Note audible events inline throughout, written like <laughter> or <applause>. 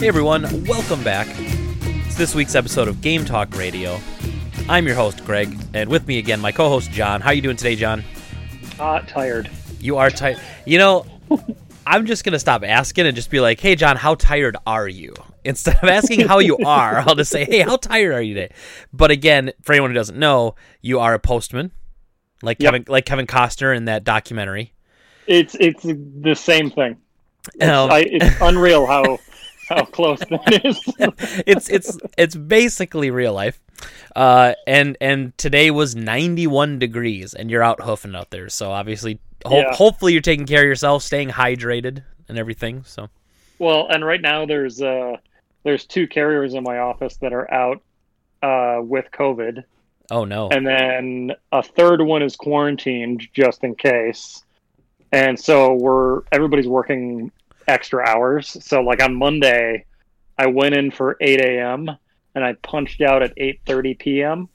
Hey everyone, welcome back. It's this week's episode of Game Talk Radio. I'm your host Greg, and with me again my co-host John. How are you doing today, John? Uh, tired. You are tired. You know, <laughs> I'm just gonna stop asking and just be like, "Hey, John, how tired are you?" Instead of asking how you are, I'll just say, "Hey, how tired are you today?" But again, for anyone who doesn't know, you are a postman, like Yep. Kevin, like Kevin Costner in that documentary. It's it's the same thing. It's, Um, I, it's unreal how <laughs> how close that <laughs> is. it's it's it's basically real life. Uh, and and today was 91 degrees, and you're out hoofing out there. So obviously, ho- Yeah. hopefully, you're taking care of yourself, staying hydrated, and everything. So well, and right now there's uh there's two carriers in my office that are out uh with COVID, oh no, and then a third one is quarantined just in case. And so we're everybody's working extra hours. So like on Monday, I went in for 8 a.m. and I punched out at 8:30 p.m.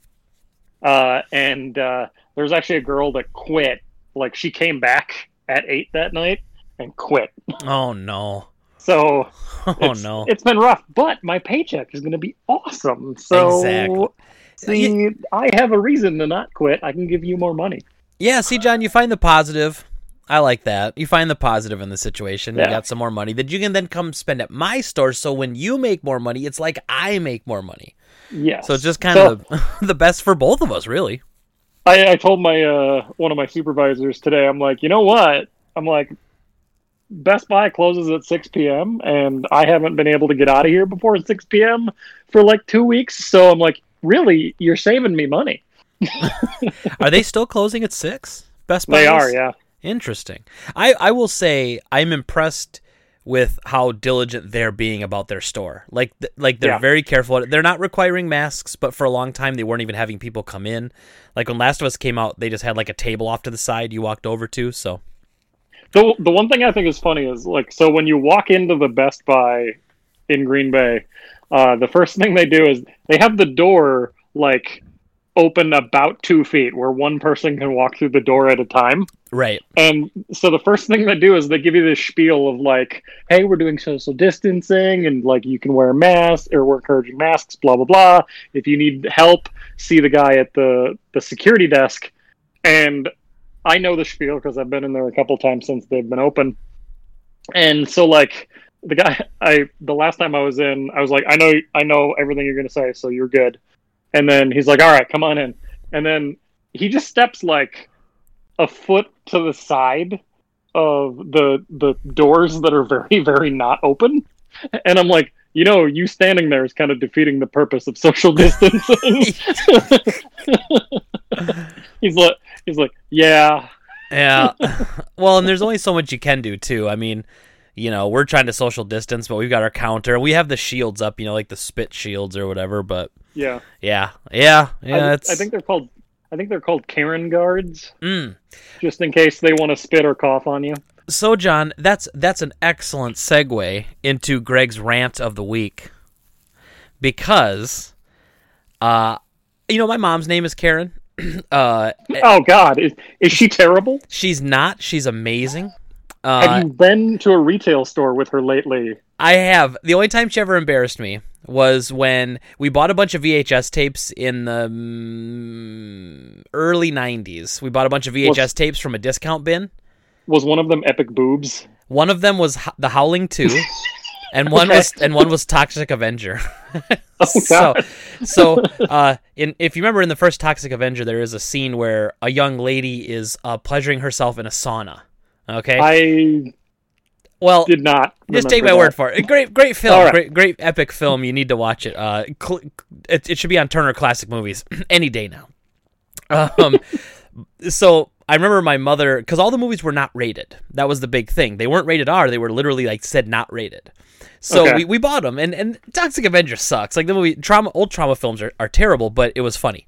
Uh, and uh, there was actually a girl that quit. Like she came back at eight that night and quit. oh no, So <laughs> oh it's, no. it's been rough. But my paycheck is going to be awesome. So Exactly. see, I have a reason to not quit. I can give you more money. Yeah, see, John, you find the positive. I like that. You find the positive in the situation. You got some more money that you can then come spend at my store. So when you make more money, it's like I make more money. Yes. So it's just kind So- of <laughs> the best for both of us, really. I, I told my uh, one of my supervisors today. I'm like, you know what? I'm like, Best Buy closes at 6 p.m. and I haven't been able to get out of here before 6 p.m. for like two weeks. So I'm like, really, you're saving me money. <laughs> Are they still closing at six? Best Buy. They are, yeah. Interesting. I, I will say I'm impressed with how diligent they're being about their store. Like th- like they're Yeah. very careful. They're not requiring masks, but for a long time they weren't even having people come in. Like when Last of Us came out, they just had like a table off to the side you walked over to. So The the one thing I think is funny is like, so when you walk into the Best Buy in Green Bay, uh, the first <laughs> thing they do is they have the door like open about two feet, where one person can walk through the door at a time. right, And so the first thing they do is they give you this spiel of like, hey, we're doing social distancing and like you can wear a mask or we're encouraging masks, blah blah blah. If you need help, see the guy at the the security desk. And I know the spiel because I've been in there a couple times since they've been open. And so like the guy <laughs> I the last time I was in, I was like, I know I know everything you're gonna say, so you're good. And then he's like, All right, come on in. And then he just steps like a foot to the side of the the doors that are very very not open and i'm like you know you standing there is kind of defeating the purpose of social <laughs> distancing <laughs> he's like he's like yeah yeah. <laughs> well, and there's only so much you can do too. I mean, you know, we're trying to social distance, but we've got our counter. We have the shields up, you know, like the spit shields or whatever. But yeah yeah, yeah, yeah. I, it's I think they're called i think they're called karen guards Mm. just in case they want to spit or cough on you So, John, that's that's an excellent segue into Greg's rant of the week, because, uh, you know, my mom's name is Karen. <clears throat> uh, oh god is, is she terrible she's not. She's amazing. Uh, have you been to a retail store with her lately I have. The only time she ever embarrassed me was when we bought a bunch of VHS tapes in the mm, early '90s. We bought a bunch of VHS Was- tapes from a discount bin. was one of them epic boobs One of them was H- The Howling Two, <laughs> and one Okay. was and one was Toxic Avenger. <laughs> oh so so uh in if you remember in the first toxic avenger there is a scene where a young lady is uh pleasuring herself in a sauna okay i well did not just take my remember word for it great great film right. great great epic film you need to watch it uh cl- it, it should be on turner classic movies <clears throat> any day now um <laughs> so I remember my mother because all the movies were not rated. That was the big thing. They weren't rated R. They were literally like said not rated. So Okay. we, we bought them, and and Toxic Avenger sucks. Like the movie Troma, old Troma films are, are terrible, but it was funny.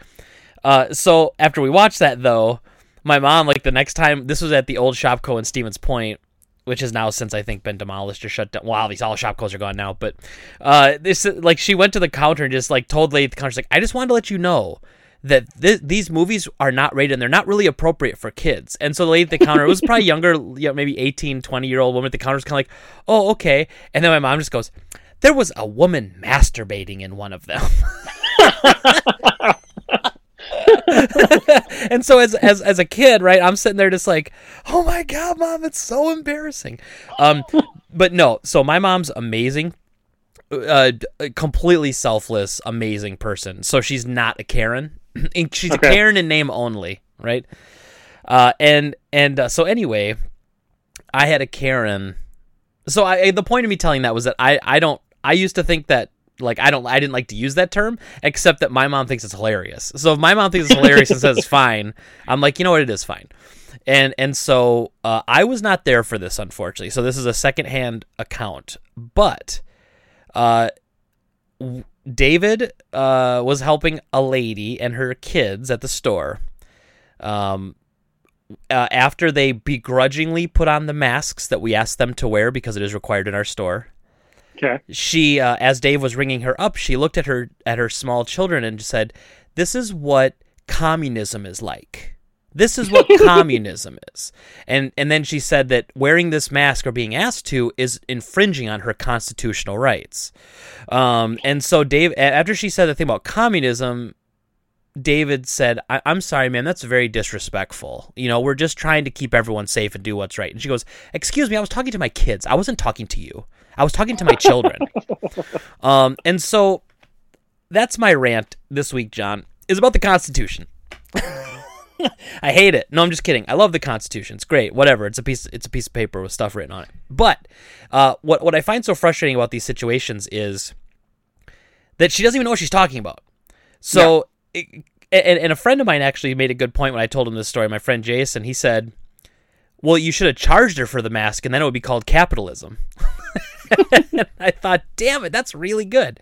Uh, so after we watched that though, my mom like the next time this was at the old ShopKo in Stevens Point, which has now since I think been demolished or shut down. Wow, these all ShopKos are gone now. But uh, this like she went to the counter and just like told the lady at the counter, she's like, I just wanted to let you know that th- these movies are not rated and they're not really appropriate for kids. And so the lady at the counter, it was probably <laughs> younger, you know, maybe 18, 20 year old woman at the counter was kind of like, oh, okay. And then my mom just goes, there was a woman masturbating in one of them. <laughs> <laughs> and so as, as as a kid, right, I'm sitting there just like, oh my god, mom, it's so embarrassing. Um, but no, so my mom's amazing, uh, completely selfless, amazing person. So she's not a Karen. <clears throat> she's okay. a Karen in name only, right? Uh, and and uh, so anyway, I had a Karen. So I the point of me telling that was that I I don't I used to think that like I don't I didn't like to use that term except that my mom thinks it's hilarious. So if my mom thinks it's hilarious and says it's <laughs> fine, I'm like, you know what, it is fine. And and so uh, I was not there for this unfortunately. So this is a secondhand account, but uh, David uh, was helping a lady and her kids at the store. Um, uh, after they begrudgingly put on the masks that we asked them to wear because it is required in our store. Okay. She, uh, as Dave was ringing her up, she looked at her at her small children and said, "This is what communism is like. This is what <laughs> communism is." And and then she said that wearing this mask or being asked to is infringing on her constitutional rights. Um, and so Dave, after she said the thing about communism, David said, I- am sorry, man, that's very disrespectful. You know, we're just trying to keep everyone safe and do what's right. And she goes, Excuse me, I was talking to my kids. I wasn't talking to you. I was talking to my children. <laughs> um, and so that's my rant this week, John, is about the Constitution. <laughs> I hate it. No, I'm just kidding. I love the Constitution. It's great. Whatever. It's a piece. It's a piece of paper with stuff written on it. But uh, what what I find so frustrating about these situations is that she doesn't even know what she's talking about. So, yeah. it, and, and a friend of mine actually made a good point when I told him this story. My friend Jason, he said, "Well, you should have charged her for the mask, and then it would be called capitalism." <laughs> <laughs> I thought, damn it, that's really good.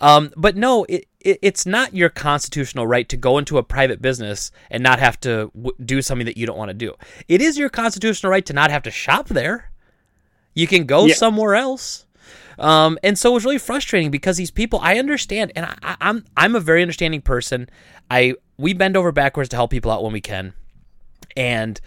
Um, but no, it, it, it's not your constitutional right to go into a private business and not have to w- do something that you don't want to do. It is your constitutional right to not have to shop there. You can go yeah. somewhere else. Um, and so it was really frustrating because these people, I understand, and I, I, I'm I'm a very understanding person. I we bend over backwards to help people out when we can, and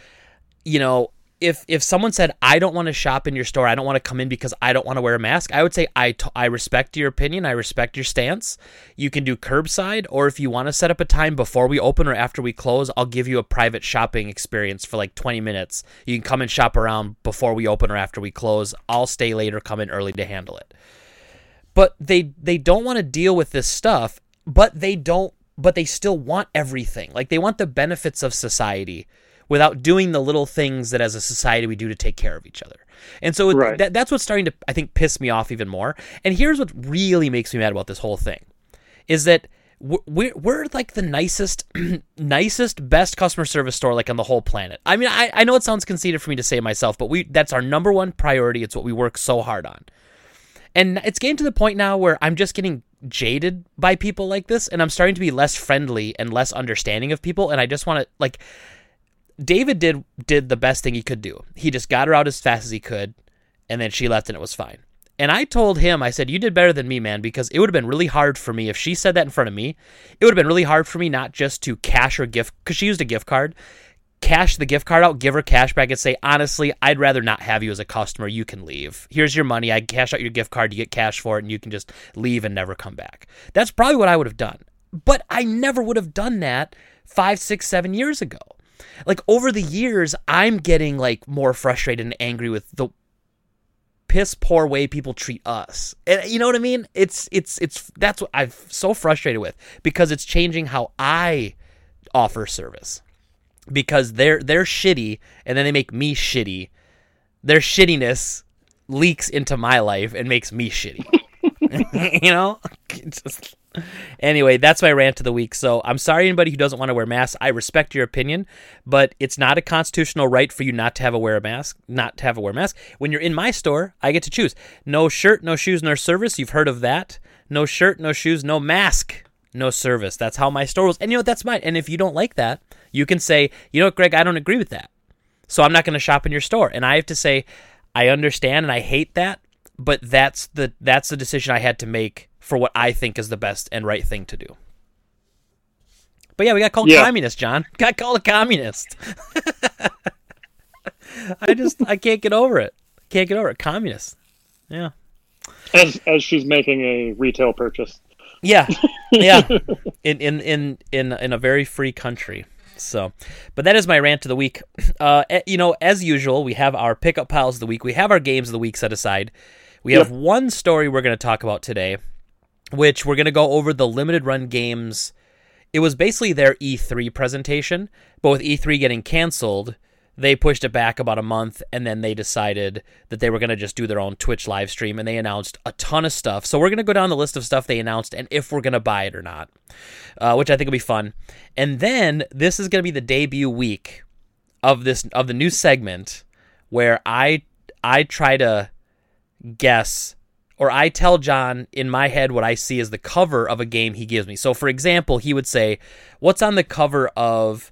you know if if someone said I don't want to shop in your store, I don't want to come in because I don't want to wear a mask, I would say I, t- I respect your opinion, I respect your stance. You can do curbside, or if you want to set up a time before we open or after we close, I'll give you a private shopping experience for like 20 minutes. You can come and shop around before we open or after we close. I'll stay later, or come in early to handle it. But they they don't want to deal with this stuff, but they don't but they still want everything. Like they want the benefits of society without doing the little things that as a society we do to take care of each other. And so right. that, that's what's starting to, I think, piss me off even more. And here's what really makes me mad about this whole thing is that we're, we're like the nicest, <clears throat> nicest, best customer service store like on the whole planet. I mean, I, I know it sounds conceited for me to say myself, but we that's our number one priority. It's what we work so hard on. And it's getting to the point now where I'm just getting jaded by people like this and I'm starting to be less friendly and less understanding of people and I just want to like David did did the best thing he could do. He just got her out as fast as he could, and then she left, and it was fine. And I told him, I said, "You did better than me, man, because it would have been really hard for me if she said that in front of me. It would have been really hard for me not just to cash her gift because she used a gift card, cash the gift card out, give her cash back, and say, honestly, I'd rather not have you as a customer. You can leave. Here's your money. I cash out your gift card. You get cash for it, and you can just leave and never come back. That's probably what I would have done. But I never would have done that five, six, seven years ago like over the years, I'm getting like more frustrated and angry with the piss poor way people treat us. And you know what I mean? It's it's it's that's what I'm so frustrated with because it's changing how I offer service. Because they're they're shitty and then they make me shitty. Their shittiness leaks into my life and makes me shitty. <laughs> you know? <laughs> Just anyway, that's my rant of the week. So I'm sorry, anybody who doesn't want to wear masks. I respect your opinion, but it's not a constitutional right for you not to have a wear a mask, not to have a wear a mask. When you're in my store, I get to choose no shirt, no shoes, no service. You've heard of that? No shirt, no shoes, no mask, no service. That's how my store was. And you know? That's mine. And if you don't like that, you can say, you know what, Greg, I don't agree with that. So I'm not going to shop in your store. And I have to say, I understand and I hate that, but that's the that's the decision I had to make for what I think is the best and right thing to do. But yeah, we got called yeah. communist, John. <laughs> Got called a communist. <laughs> I just I can't get over it. Can't get over it. Communist. Yeah. As as she's making a retail purchase. Yeah, yeah, <laughs> in in in in in a very free country. So, but that is my rant of the week. Uh, eh, you know, as usual, we have our pickup piles of the week. We have our games of the week set aside. We have one story we're going to talk about today, which we're going to go over the limited run games. It was basically their E3 presentation, but with E3 getting canceled, they pushed it back about a month and then they decided that they were going to just do their own Twitch live stream and they announced a ton of stuff. So we're going to go down the list of stuff they announced and if we're going to buy it or not, uh, which I think will be fun. And then this is going to be the debut week of this of the new segment where I I try to guess or I tell John in my head what I see as the cover of a game he gives me. So for example, he would say, "What's on the cover of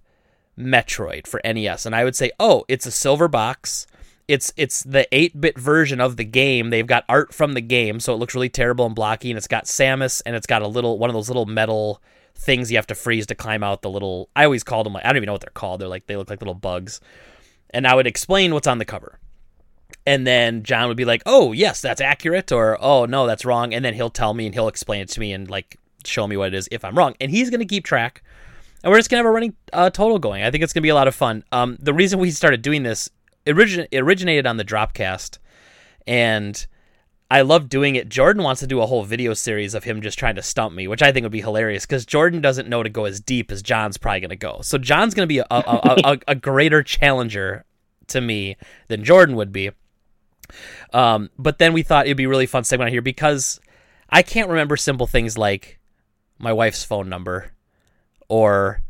Metroid for NES?" And I would say, "Oh, it's a silver box. It's it's the 8-bit version of the game. They've got art from the game, so it looks really terrible and blocky and it's got Samus and it's got a little one of those little metal things you have to freeze to climb out the little I always called them like I don't even know what they're called. They're like they look like little bugs." And I would explain what's on the cover and then John would be like, "Oh, yes, that's accurate," or "Oh, no, that's wrong," and then he'll tell me and he'll explain it to me and like show me what it is if I'm wrong, and he's gonna keep track, and we're just gonna have a running uh, total going. I think it's gonna be a lot of fun. Um, the reason we started doing this origin- originated on the Dropcast, and I love doing it. Jordan wants to do a whole video series of him just trying to stump me, which I think would be hilarious because Jordan doesn't know to go as deep as John's probably going to go. So John's going to be a, a, a, a, a greater challenger to me than Jordan would be. Um, but then we thought it'd be really fun segment here because I can't remember simple things like my wife's phone number or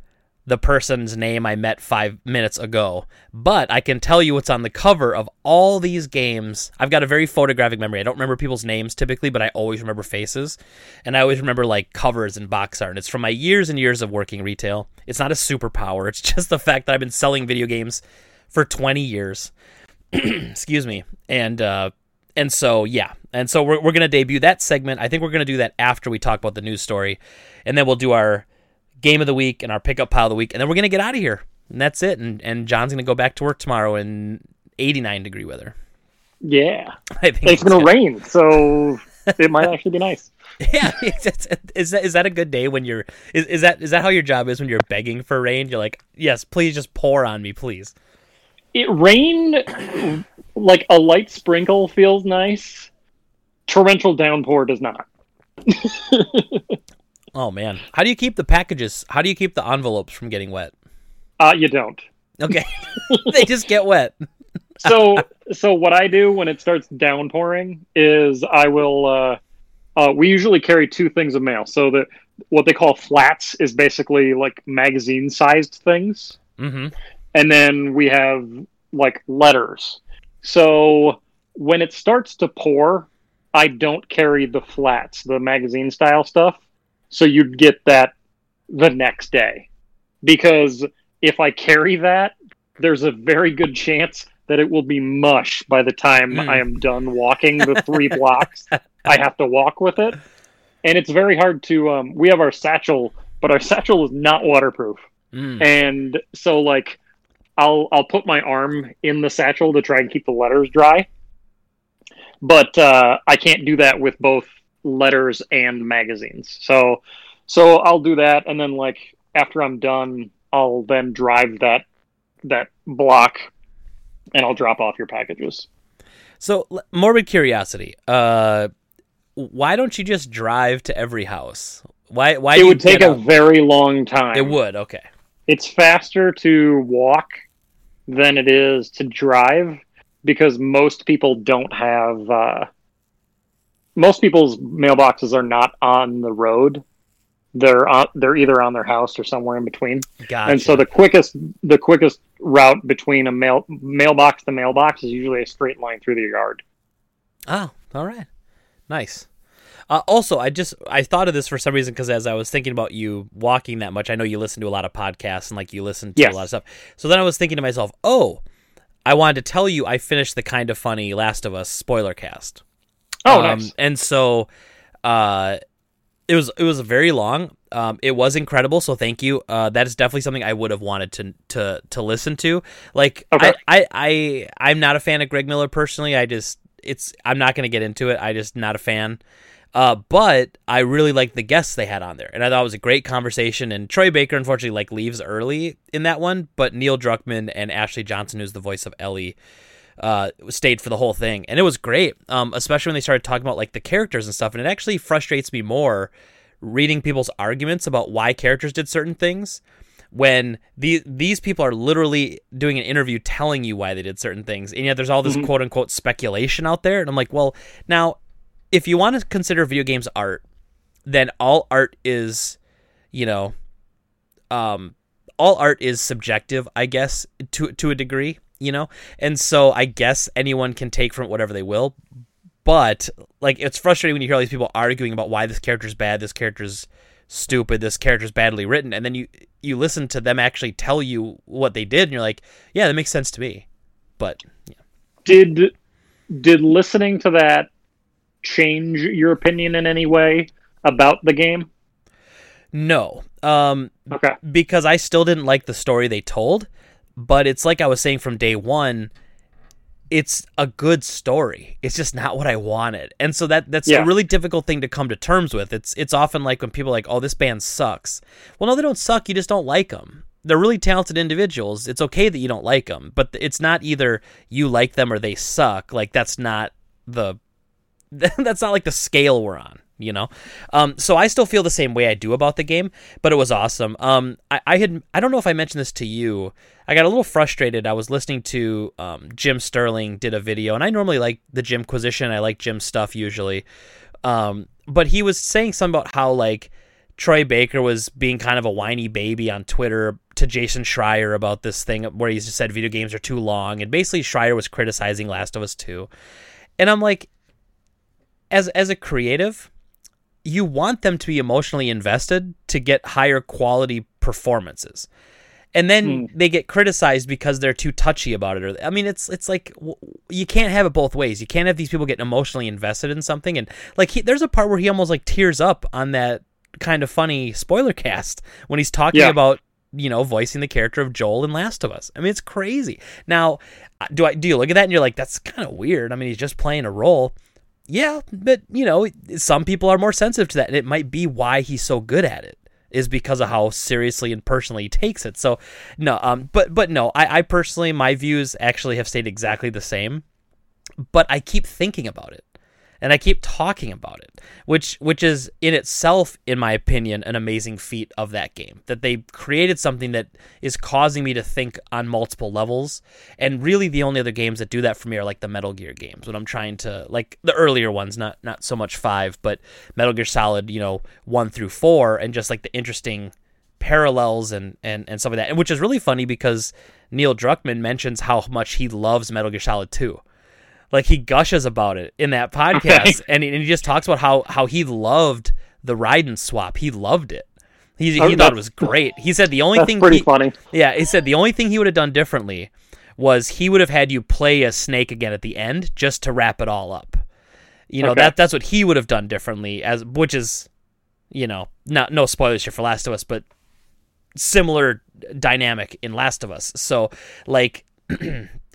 the person's name I met five minutes ago. But I can tell you what's on the cover of all these games. I've got a very photographic memory. I don't remember people's names typically, but I always remember faces. And I always remember like covers and box art. And it's from my years and years of working retail. It's not a superpower, it's <laughs> just the fact that I've been selling video games for 20 years. <clears throat> Excuse me. And, uh, and so yeah, and so we're we're gonna debut that segment. I think we're gonna do that after we talk about the news story, and then we'll do our game of the week and our pickup pile of the week, and then we're gonna get out of here. And that's it. And and John's gonna go back to work tomorrow in 89 degree weather. Yeah, <laughs> I think it's gonna rain, so it might <laughs> actually be nice. Yeah, <laughs> is, is that is that a good day when you're is, is that is that how your job is when you're begging for rain? You're like, yes, please just pour on me, please. It rain like a light sprinkle feels nice. Torrential downpour does not. <laughs> Oh man, how do you keep the packages? How do you keep the envelopes from getting wet? Uh, you don't. Okay, <laughs> they just get wet. <laughs> So, so what I do when it starts downpouring is I will. Uh, uh, we usually carry two things of mail. So that what they call flats is basically like magazine-sized things, Mm-hmm. And then we have like letters. So when it starts to pour, I don't carry the flats, the magazine style stuff. So you'd get that the next day. Because if I carry that, there's a very good chance that it will be mush by the time Mm. I am done walking the three <laughs> blocks I have to walk with it. And it's very hard to um, we have our satchel, but our satchel is not waterproof Mm. and so like I'll I'll put my arm in the satchel to try and keep the letters dry. But uh, I can't do that with both letters and magazines. So so I'll do that and then like after I'm done, I'll then drive that that block and I'll drop off your packages. So, morbid curiosity. Uh, why don't you just drive to every house? Why? Why it would take a very long time. It would. Okay. It's faster to walk than it is to drive because most people don't have uh, most people's mailboxes are not on the road they're on, they're either on their house or somewhere in between Gotcha. and so the quickest the quickest route between a mail mailbox to mailbox is usually a straight line through the yard Oh, all right. Nice. Uh, also, I just I thought of this for some reason because as I was thinking about you walking that much, I know you listen to a lot of podcasts and like you listen to Yes. a lot of stuff. So then I was thinking to myself, oh, I wanted to tell you I finished the kind of funny Last of Us spoiler cast. oh Um, nice And so, uh, it was it was very long. Um, it was incredible. So thank you. Uh, that is definitely something I would have wanted to to to listen to. Like Okay. I, I I I'm not a fan of Greg Miller personally. I just it's I'm not going to get into it. I just not a fan. Uh, but I really liked the guests they had on there, and I thought it was a great conversation. And Troy Baker, unfortunately, like leaves early in that one, but Neil Druckmann and Ashley Johnson, who's the voice of Ellie, uh, stayed for the whole thing, and it was great. Um, especially when they started talking about like the characters and stuff, and it actually frustrates me more reading people's arguments about why characters did certain things when these these people are literally doing an interview telling you why they did certain things, and yet there's all this Mhm. quote unquote speculation out there, and I'm like, well, now if you want to consider video games art, then all art is, you know, um, all art is subjective, I guess, to to a degree, you know, and so I guess anyone can take from whatever they will. But like, it's frustrating when you hear all these people arguing about why this character's bad, this character's stupid, this character's badly written, and then you you listen to them actually tell you what they did, and you're like, yeah, that makes sense to me. But yeah. Did did listening to that change your opinion in any way about the game? no, um, Okay. because I still didn't like the story they told, but it's like I was saying from day one, it's a good story. It's just not what I wanted. And so that that's Yeah. a really difficult thing to come to terms with. It's it's often like when people are like, "Oh, this band sucks." Well, no, they don't suck. You just don't like them. They're really talented individuals. It's okay that you don't like them, but it's not either you like them or they suck. Like that's not the <laughs> that's not like the scale we're on, you know. Um, so I still feel the same way I do about the game, but it was awesome. Um, I, I had I don't know if I mentioned this to you. I got a little frustrated. I was listening to um, Jim Sterling did a video, and I normally like the Jimquisition. I like Jim's stuff usually, um, but he was saying something about how like Troy Baker was being kind of a whiny baby on Twitter to Jason Schreier about this thing where he just said video games are too long, and basically Schreier was criticizing Last of Us Two, and I'm like, as as a creative, you want them to be emotionally invested to get higher quality performances. And then hmm. they get criticized because they're too touchy about it. Or I mean, it's it's like you can't have it both ways. You can't have these people get emotionally invested in something. And like, he, there's a part where he almost like tears up on that kind of funny spoiler cast when he's talking Yeah. about you know voicing the character of Joel in Last of Us. I mean, it's crazy. Now, do I do you look at that and you're like, that's kind of weird? I mean, he's just playing a role. Yeah, but you know, some people are more sensitive to that, and it might be why he's so good at it is because of how seriously and personally he takes it. So, no, um, but but no, I, I personally my views actually have stayed exactly the same, but I keep thinking about it, and I keep talking about it, which which is in itself, in my opinion, an amazing feat of that game. That they created something that is causing me to think on multiple levels, and really the only other games that do that for me are like the Metal Gear games when I'm trying to like the earlier ones, not not so much five, but Metal Gear Solid, you know, one through four, and just like the interesting parallels and and and stuff like that, and which is really funny because Neil Druckmann mentions how much he loves Metal Gear Solid 2. Like he gushes about it in that podcast, and, he, and he just talks about how how he loved the Raiden swap. He loved it. He, he Oh, thought it was great. He said the only thing pretty he, funny. yeah, he said the only thing he would have done differently was he would have had you play a Snake again at the end just to wrap it all up. You know, Okay. that that's what he would have done differently as which is you know, not no spoilers here for Last of Us, but similar dynamic in Last of Us. So, like <clears throat>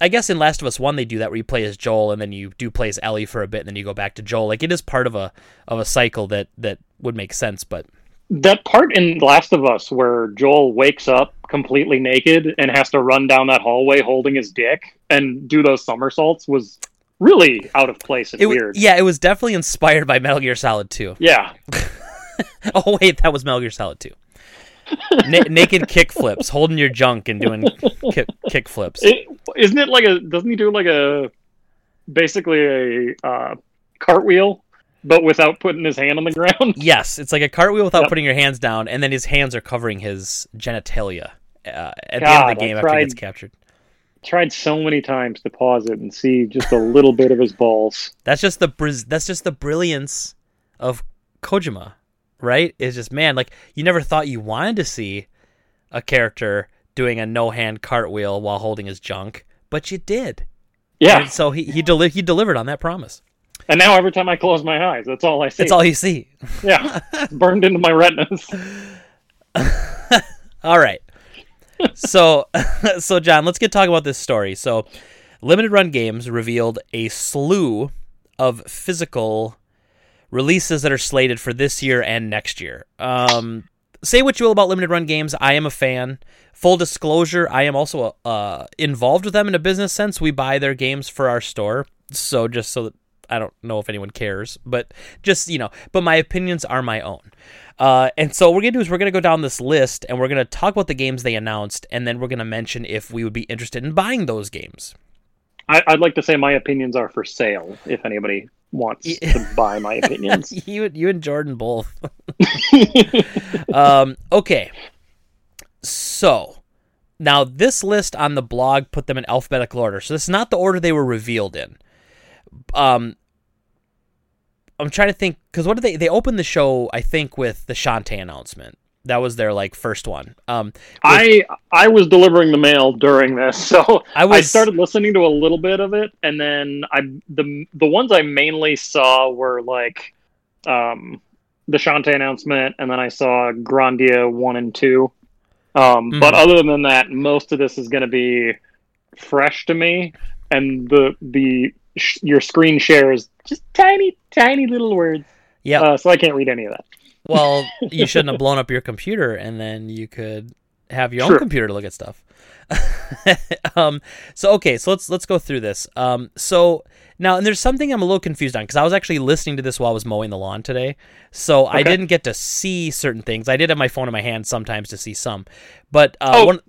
I guess in Last of Us 1 they do that where you play as Joel and then you do play as Ellie for a bit and then you go back to Joel. Like it is part of a of a cycle that that would make sense, but That part in Last of Us where Joel wakes up completely naked and has to run down that hallway holding his dick and do those somersaults was really out of place and it weird. yeah, it was definitely inspired by Metal Gear Solid 2. Yeah. <laughs> Oh wait, that was Metal Gear Solid 2. <laughs> Na- naked kick flips, holding your junk and doing kick, kick flips. Isn't it like a? Doesn't he do like a basically a uh, cartwheel, but without putting his hand on the ground? <laughs> Yes, it's like a cartwheel without Yep. putting your hands down, and then his hands are covering his genitalia uh, at the end God, of the I game after he tried- gets captured. Tried so many times to pause it and see just a little bit of his balls. That's just the bris- that's just the brilliance of Kojima, right? It's just man, like you never thought you wanted to see a character doing a no hand cartwheel while holding his junk, but you did. Yeah, And so he he, deli- he delivered on that promise. and now every time I close my eyes, that's all I see. That's all you see. Yeah, <laughs> it's burned into my retinas. <laughs> All right. So, <laughs> so John, let's get talking about this story. So, Limited Run Games revealed a slew of physical releases that are slated for this year and next year. Um, say what you will about Limited Run Games, I am a fan. Full disclosure, I am also uh, involved with them in a business sense. We buy their games for our store, so just so that I don't know if anyone cares, but just you know, but my opinions are my own. Uh, and so what we're gonna do is we're gonna go down this list and we're gonna talk about the games they announced, and then we're gonna mention if we would be interested in buying those games. I, I'd like to say my opinions are for sale. If anybody wants Yeah. to buy my <laughs> opinions. you, you and Jordan both. <laughs> <laughs> um, okay, so now this list on the blog put them in alphabetical order. So this is not the order they were revealed in. Um, I'm trying to think because what did they? They opened the show, I think, with the Shantae announcement. That was their like first one. Um, I I was delivering the mail during this, <laughs> so I I, started listening to a little bit of it, and then I the the ones I mainly saw were like um, the Shantae announcement, and then I saw Grandia one and two. Um, But Mhm. other than that, most of this is going to be fresh to me, and the the sh- your screen share is just tiny, tiny little words, yeah. uh, so I can't read any of that. Well, you <laughs> shouldn't have blown up your computer, and then you could have your own computer to look at stuff. <laughs> um, so okay, so let's let's go through this. Um, so now, and there's something I'm a little confused on because I was actually listening to this while I was mowing the lawn today, so I didn't get to see certain things. I did have my phone in my hand sometimes to see some, but uh, Oh, one,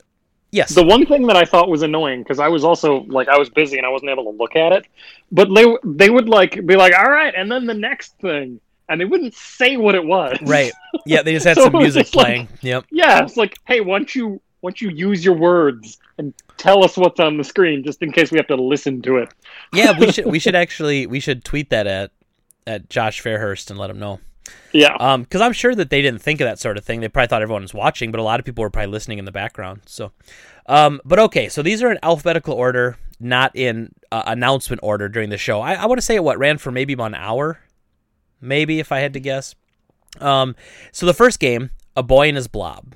yes, The one thing that I thought was annoying because I was also like I was busy and I wasn't able to look at it, but they they would like be like, all right, and then the next thing, and they wouldn't say what it was. right, <laughs> yeah, they just had So some music like- playing. yep. Yeah, it's like, hey, why don't you why don't you use your words and tell us what's on the screen just in case we have to listen to it. Yeah, we <laughs> should we should actually we should tweet that at at Josh Fairhurst and let him know. Yeah. Um, because I'm sure that they didn't think of that sort of thing. They probably thought everyone was watching, but a lot of people were probably listening in the background. So, um, but okay, so these are in alphabetical order, not in uh, announcement order during the show. I, I want to say it what ran for maybe about an hour, maybe if I had to guess. Um, so the first game, a boy and his blob.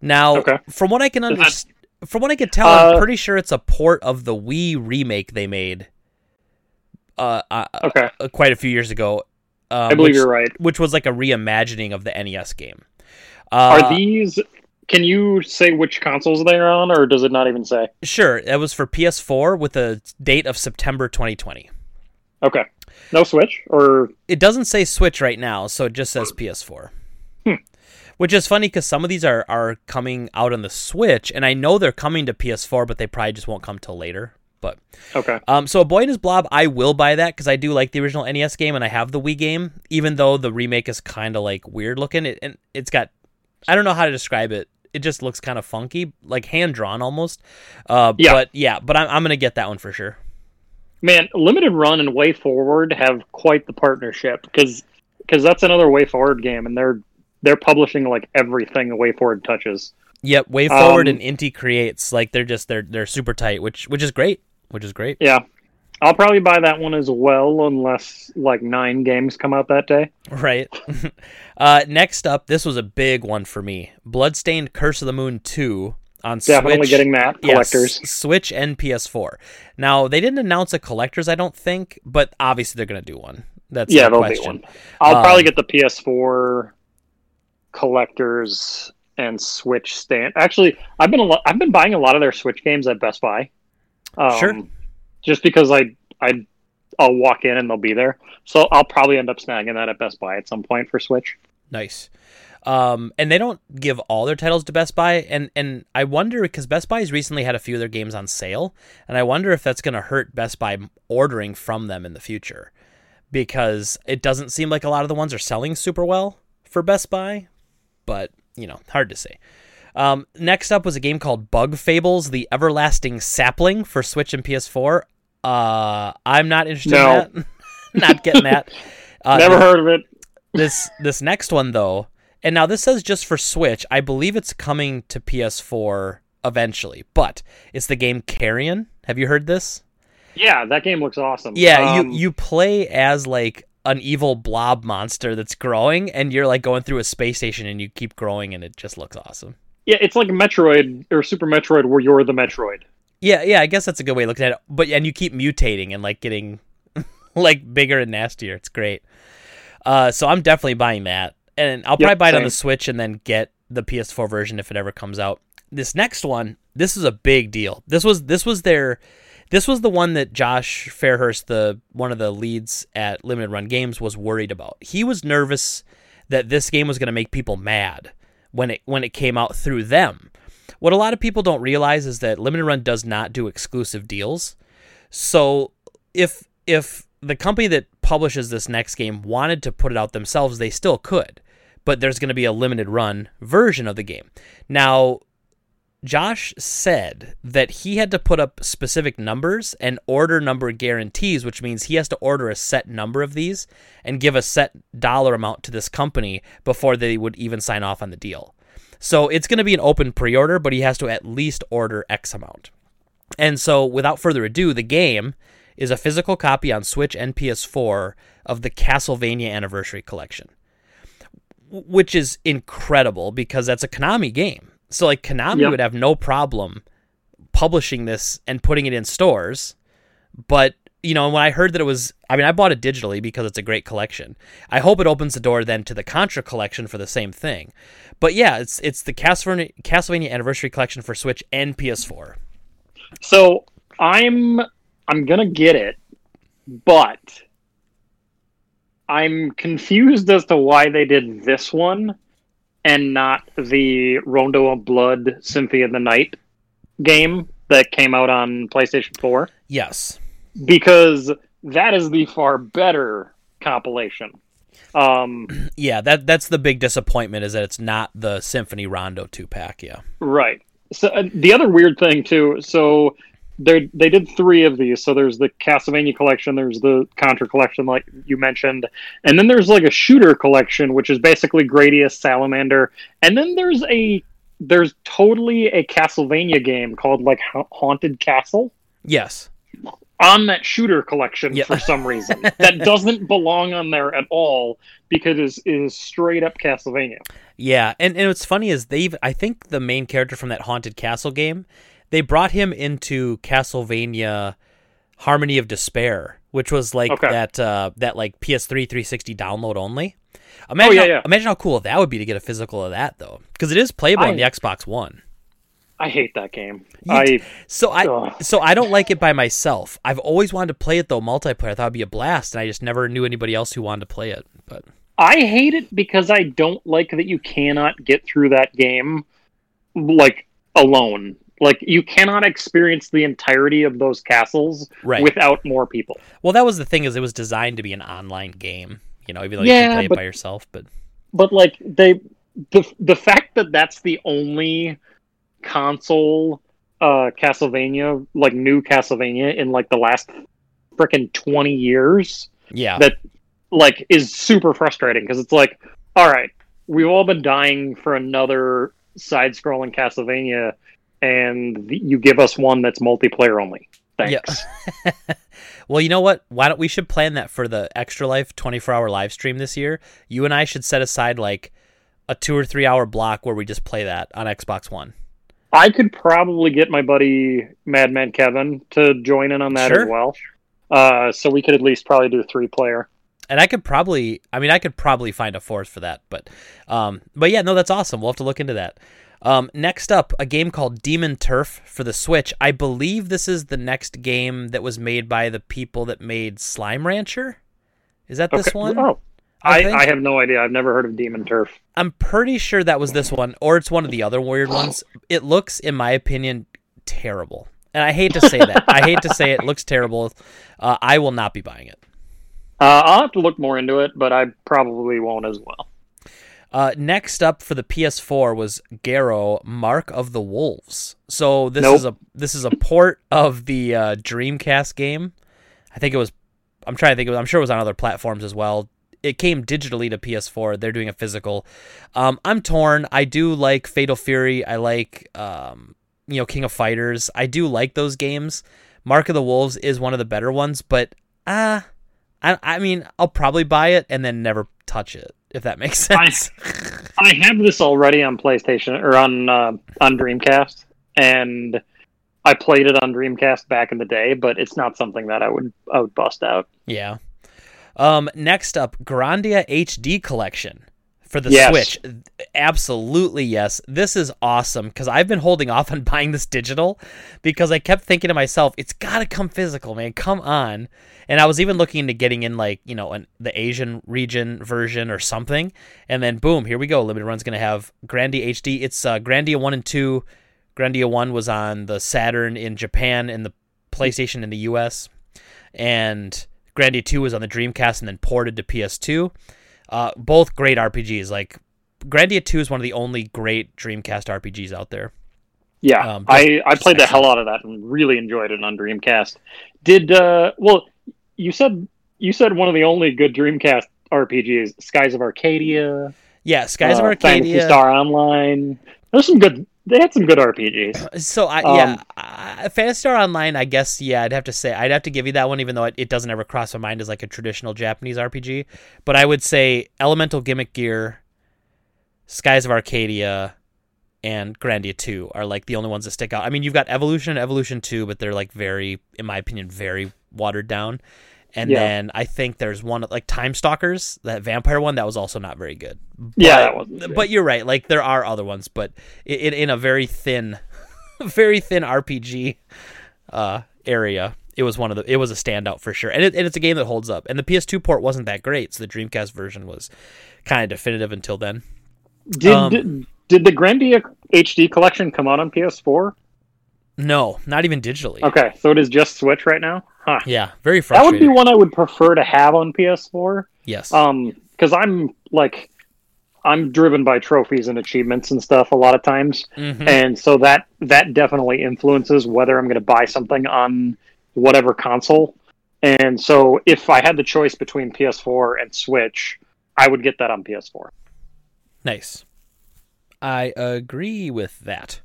Now, Okay. from what I can understand, from what I can tell, I'm Uh, pretty sure it's a port of the Wii remake they made. Uh, uh, Okay. uh, quite a few years ago. Um, I believe which- you're right. which was like a reimagining of the NES game. Uh, Are these can you say which consoles they're on or does it not even say? sure? that was for PS4 with a date of September 2020. Okay. No Switch or It doesn't say Switch right now, so it just says PS4. Hmm. Which is funny because some of these are, are coming out on the Switch, and I know they're coming to PS4, but they probably just won't come till later. But okay. um, so a boy and his blob, I will buy that because I do like the original NES game, and I have the Wii game, even though the remake is kind of like weird looking. It and it's got, I don't know how to describe it. It just looks kind of funky, like hand drawn almost. Uh, Yeah. But yeah, but I'm I'm gonna get that one for sure. Man, Limited Run and Way Forward have quite the partnership because because that's another Way Forward game, and they're they're publishing like everything Way Forward touches. Yep, Way Forward Um, and Inti creates like they're just they're they're super tight, which which is great, which is great. Yeah, I'll probably buy that one as well, unless like nine games come out that day. Right. <laughs> uh, next up, this was a big one for me: Bloodstained: Curse of the Moon two on Definitely Switch. getting that Yes, collectors. Switch and PS4. Now they didn't announce a collectors, I don't think, but obviously they're gonna do one. That's Yeah, there'll be one. I'll Um, probably get the PS4 collectors and Switch stand. Actually, I've been a lo- I've been buying a lot of their Switch games at Best Buy. Um, Sure. Just because I I I'll walk in and they'll be there, so I'll probably end up snagging that at Best Buy at some point for Switch. Nice. Um, and they don't give all their titles to Best Buy, and and I wonder because Best Buy's recently had a few of their games on sale, and I wonder if that's going to hurt Best Buy ordering from them in the future, because it doesn't seem like a lot of the ones are selling super well for Best Buy, but you know, hard to say. Um, next up was a game called Bug Fables: The Everlasting Sapling for Switch and PS4. Uh, I'm not interested No. in that. <laughs> not getting that. <laughs> Uh, Never heard of it. this this next one though, and now this says just for Switch. I believe it's coming to PS4 eventually, but it's the game Carrion. Have you heard this? Yeah, that game looks awesome. Yeah, Um, you you play as like an evil blob monster that's growing, and you're like going through a space station, and you keep growing, and it just looks awesome. yeah, it's like Metroid or Super Metroid, where you're the Metroid. Yeah, yeah, I guess that's a good way of looking at it. But and you keep mutating and like getting <laughs> like bigger and nastier. It's great. Uh, so I'm definitely buying that, and I'll Yep, probably buy it on the Switch and then get the PS4 version if it ever comes out. This next one, this is a big deal. This was this was their this was the one that Josh Fairhurst, the one of the leads at Limited Run Games, was worried about. He was nervous that this game was going to make people mad when it when it came out through them. What a lot of people don't realize is that Limited Run does not do exclusive deals. So if if the company that publishes this next game wanted to put it out themselves, they still could. But there's going to be a limited run version of the game. Now, Josh said that he had to put up specific numbers and order number guarantees, which means he has to order a set number of these and give a set dollar amount to this company before they would even sign off on the deal. So it's going to be an open pre order, but he has to at least order X amount. And so, without further ado, the game is a physical copy on Switch and PS4 of the Castlevania Anniversary Collection, which is incredible because that's a Konami game. So, like, Konami Yep. would have no problem publishing this and putting it in stores. But, you know, when I heard that it was, I mean, I bought it digitally because it's a great collection. I hope it opens the door then to the Contra collection for the same thing. But yeah, it's it's the Castlevania, Castlevania Anniversary Collection for Switch and PS4. So I'm I'm gonna get it, but I'm confused as to why they did this one and not the Rondo of Blood Symphony of the Night game that came out on PlayStation 4 Yes. because that is the far better compilation. Um, <clears throat> Yeah, that that's the big disappointment is that it's not the Symphony Rondo two pack. Yeah. Right. So uh, the other weird thing too. So they they did three of these. So there's the Castlevania collection, there's the Contra collection, like you mentioned, and then there's like a shooter collection, which is basically Gradius, Salamander, and then there's a there's totally a Castlevania game called like Ha- Haunted Castle Yes. on that shooter collection Yeah. for some reason that <laughs> doesn't belong on there at all because it is is straight up Castlevania. Yeah, and and what's funny is they've I think the main character from that haunted castle game, they brought him into Castlevania Harmony of Despair, which was like Okay. that uh that like PS3 360 download only. Imagine, yeah, how, yeah. imagine how cool that would be to get a physical of that though, because it is playable on the Xbox One. I hate that game. I So I Ugh. so I don't like it by myself. I've always wanted to play it though multiplayer. I thought it'd be a blast, and I just never knew anybody else who wanted to play it. But I hate it because I don't like that you cannot get through that game like alone. Like you cannot experience the entirety of those castles Right. without more people. well, that was the thing is it was designed to be an online game. You know, even though you can play it by yourself. But But like they the the fact that that's the only console uh Castlevania like new Castlevania in like the last freaking 20 years yeah, that like is super frustrating because it's like all right we've all been dying for another side-scrolling castlevania and you give us one that's multiplayer only thanks <laughs> Well, you know what? Why don't we should plan that for the Extra Life 24 hour live stream this year? You and I should set aside like a two or three hour block where we just play that on Xbox One. i could probably get my buddy madman kevin to join in on that Sure. as well uh, so we could at least probably do three player And I could probably, I mean, I could probably find a fourth for that, but, um, but yeah, no, that's awesome. We'll have to look into that. Um, next up, a game called Demon Turf for the Switch. I believe this is the next game that was made by the people that made Slime Rancher. Is that this Okay. one? oh I I, I have no idea i've never heard of demon turf I'm pretty sure that was this one, or it's one of the other weird ones. It looks, in my opinion, terrible. And I hate to say that. I hate to say it. it looks terrible. Uh, I will not be buying it. uh, i'll have to look more into it but i probably won't as well Uh, next up for the PS4 was Garou: Mark of the Wolves. So this Nope. is a this is a port of the uh, Dreamcast game. I think it was. I'm trying to think. Of, I'm sure it was on other platforms as well. It came digitally to PS4. They're doing a physical. Um, I'm torn. I do like Fatal Fury. I like um, you know King of Fighters. I do like those games. Mark of the Wolves is one of the better ones, but uh I I mean I'll probably buy it and then never touch it if that makes I- sense. <laughs> I have this already on PlayStation or on uh, on Dreamcast, and I played it on Dreamcast back in the day, but it's not something that I would I would bust out. Yeah. Um, next up, Grandia HD Collection for the Yes. Switch. Absolutely yes. This is awesome because I've been holding off on <laughs> buying this digital because I kept thinking to myself, it's got to come physical, man. Come on. And I was even looking into getting in like, you know, an, the Asian region version or something. And then boom, here we go. Limited Run's going to have Grandia HD. It's uh, Grandia 1 and 2. Grandia 1 was on the Saturn in Japan and the PlayStation in the US. And Grandia 2 was on the Dreamcast and then ported to PS2. Uh, both great RPGs. Like Grandia 2 is one of the only great Dreamcast RPGs out there. Yeah, Um, I, I just played the hell out of that and really enjoyed it on Dreamcast. Did uh well you said you said one of the only good Dreamcast RPGs, Skies of Arcadia, Yeah, Skies of uh, Phantasy Arcadia. Star Online. There's some good they had some good RPGs. So I Um, yeah, uh, Phantasy Star Online. I guess yeah, I'd have to say I'd have to give you that one, even though it, it doesn't ever cross my mind as like a traditional Japanese RPG. But I would say Elemental Gimmick Gear, Skies of Arcadia, and Grandia Two are like the only ones that stick out. I mean, you've got Evolution and Evolution Two, but they're like very, in my opinion, very watered down. And Yeah. then I think there's one like Time Stalkers, that vampire one, that was also not very good. Yeah, But- that wasn't. But you're right. Like there are other ones, but in, in a very thin, <laughs> very thin RPG uh, area, it was one of the. It was a standout for sure, and, it, and it's a game that holds up. And the PS2 port wasn't that great, so the Dreamcast version was kind of definitive until then. Did Um, did the Grandia HD collection come out on PS4? No, not even digitally. Okay, so it is just Switch right now. Huh. Yeah, very That would be one I would prefer to have on PS4. yes. Um, because I'm like, I'm driven by trophies and achievements and stuff a lot of times, Mhm. and so that that definitely influences whether I'm going to buy something on whatever console. And so, if I had the choice between PS4 and Switch, I would get that on PS4. Nice. I agree with that.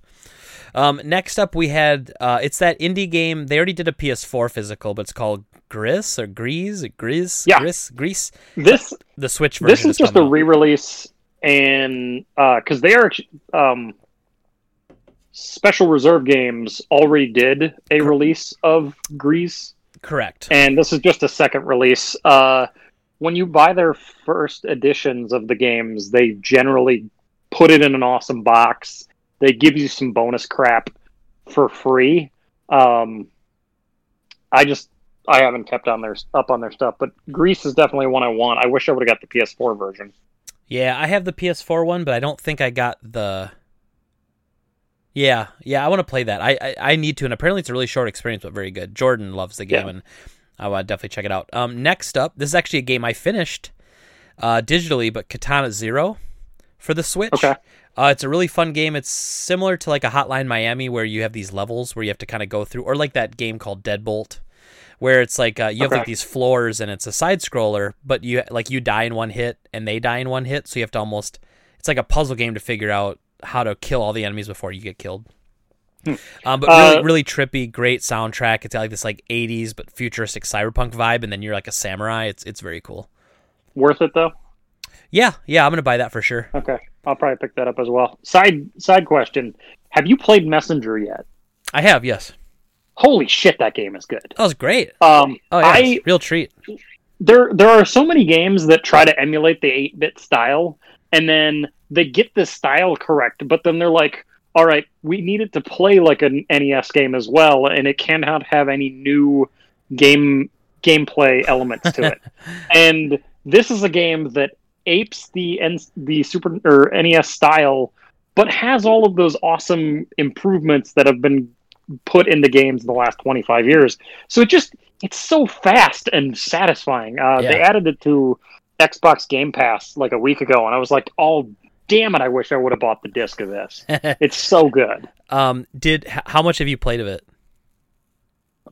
Um, next up, we had uh, it's that indie game. They already did a PS4 physical, but it's called Gris or Grease, Gris, Yeah. Gris, Grease. This The Switch version. this is just a re-release, and because they are um, special reserve games already did a release of Grease. correct. and this is just a second release. Uh, when you buy their first editions of the games, they generally put it in an awesome box. They give you some bonus crap for free. Um, I just I haven't kept on their up on their stuff, but Grease is definitely one I want. I wish I would have got the PS4 version. Yeah, I have the PS4 one, but I don't think I got the. Yeah, yeah, I want to play that. I, I I need to, and apparently it's a really short experience, but very good. Jordan loves the game, Yeah. and I want to definitely check it out. Um, next up, this is actually a game I finished, uh, digitally, but Katana Zero for the Switch. Okay. Uh, it's a really fun game. It's similar to like a Hotline Miami, where you have these levels where you have to kind of go through, or like that game called Deadbolt, where it's like uh, you have Okay. like these floors and it's a side scroller, but you like you die in one hit and they die in one hit, so you have to almost it's like a puzzle game to figure out how to kill all the enemies before you get killed. Um, but really, Uh, really trippy, great soundtrack. It's got like this like '80s but futuristic cyberpunk vibe, and then you're like a samurai. It's it's very cool. Worth it though. Yeah, yeah, I'm gonna buy that for sure. Okay, I'll probably pick that up as well. Side side question: Have you played Messenger yet? I have, yes. Holy shit, that game is good. That was great. Um, Oh yeah, I real treat. there there are so many games that try to emulate the 8-bit style and then they get the style correct but then they're like all right we need it to play like an nes game as well and it cannot have any new game gameplay elements to it <laughs> and this is a game that apes the N- the super or nes style but has all of those awesome improvements that have been put into games in the last 25 years so it just it's so fast and satisfying. Uh, They added it to Xbox Game Pass like a week ago, and I was like, "Oh, damn it! I wish I would have bought the disc of this. <laughs> it's so good." um, did how much have you played of it?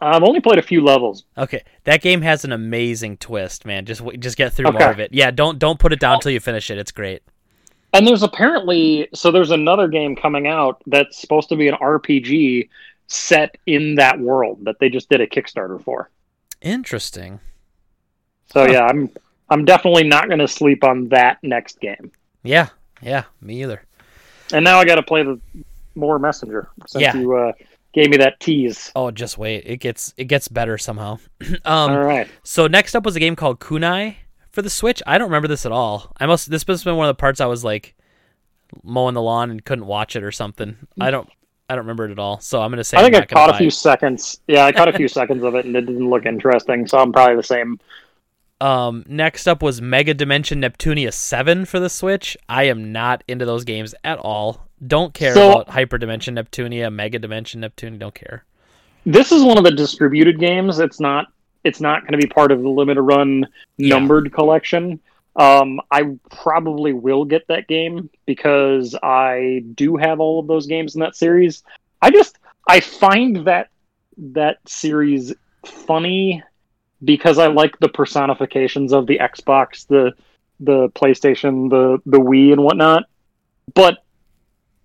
I've only played a few levels. Okay, that game has an amazing twist, man. Just just get through Okay. more of it. Yeah, don't don't put it down until you finish it. It's great. And there's apparently so there's another game coming out that's supposed to be an RPG set in that world that they just did a Kickstarter for. Interesting. So Huh. yeah, I'm I'm definitely not going to sleep on that next game. Yeah, yeah, me either. And now I got to play the more Messenger since Yeah. you uh, gave me that tease. Oh, just wait. It gets it gets better somehow. <clears throat> um, All right. So next up was a game called Kunai for the Switch. I don't remember this at all. I must this must have been one of the parts I was like mowing the lawn and couldn't watch it or something. I don't I don't remember it at all. So I'm gonna say I think I caught a few it. seconds. Yeah, I caught a few <laughs> seconds of it, and it didn't look interesting. So I'm probably the same. Um, next up was Mega Dimension Neptunia 7 for the Switch. I am not into those games at all. Don't care So- about hyperdimension Neptunia, Mega Dimension Neptunia. Don't care. This is one of the distributed games. It's not. It's not going to be part of the limited run Yeah. numbered collection. Um, I probably will get that game because I do have all of those games in that series. I just I find that that series funny because I like the personifications of the Xbox, the the PlayStation, the the Wii, and whatnot. But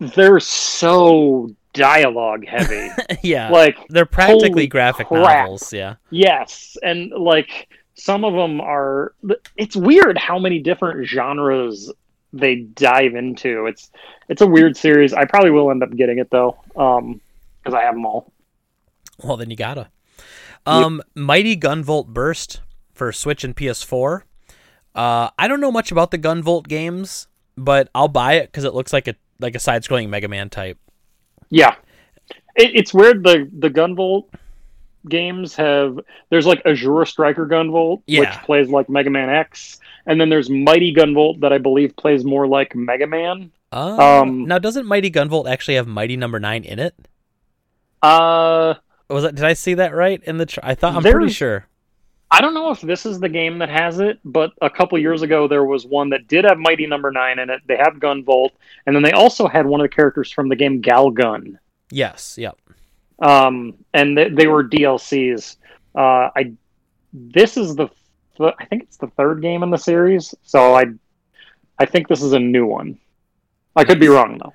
they're so dialogue heavy. <laughs> yeah, like they're practically graphic crap. novels. Yeah, Yes, and like some of them are. It's weird how many different genres they dive into. It's it's a weird series. I probably will end up getting it though, um, because I have them all. well then you gotta. Um, Mighty Gunvolt Burst for Switch and PS4. Uh, I don't know much about the Gunvolt games, but I'll buy it because it looks like a like a side-scrolling Mega Man type. Yeah, it, it's weird. The the Gunvolt games have there's like Azure Striker Gunvolt, Yeah. which plays like Mega Man X, and then there's Mighty Gunvolt that I believe plays more like Mega Man. Uh, Um, now doesn't Mighty Gunvolt actually have Mighty Number Nine in it? Uh, Was that? Did I see that right in the? Tr- I thought I'm pretty sure. I don't know if this is the game that has it, but a couple years ago there was one that did have Mighty Number Nine in it. They have Gunvolt, and then they also had one of the characters from the game Galgun. Yes. Yep. Um, and they, they were DLCs. Uh, I this is the th- I think it's the third game in the series, so I I think this is a new one. I could be wrong though.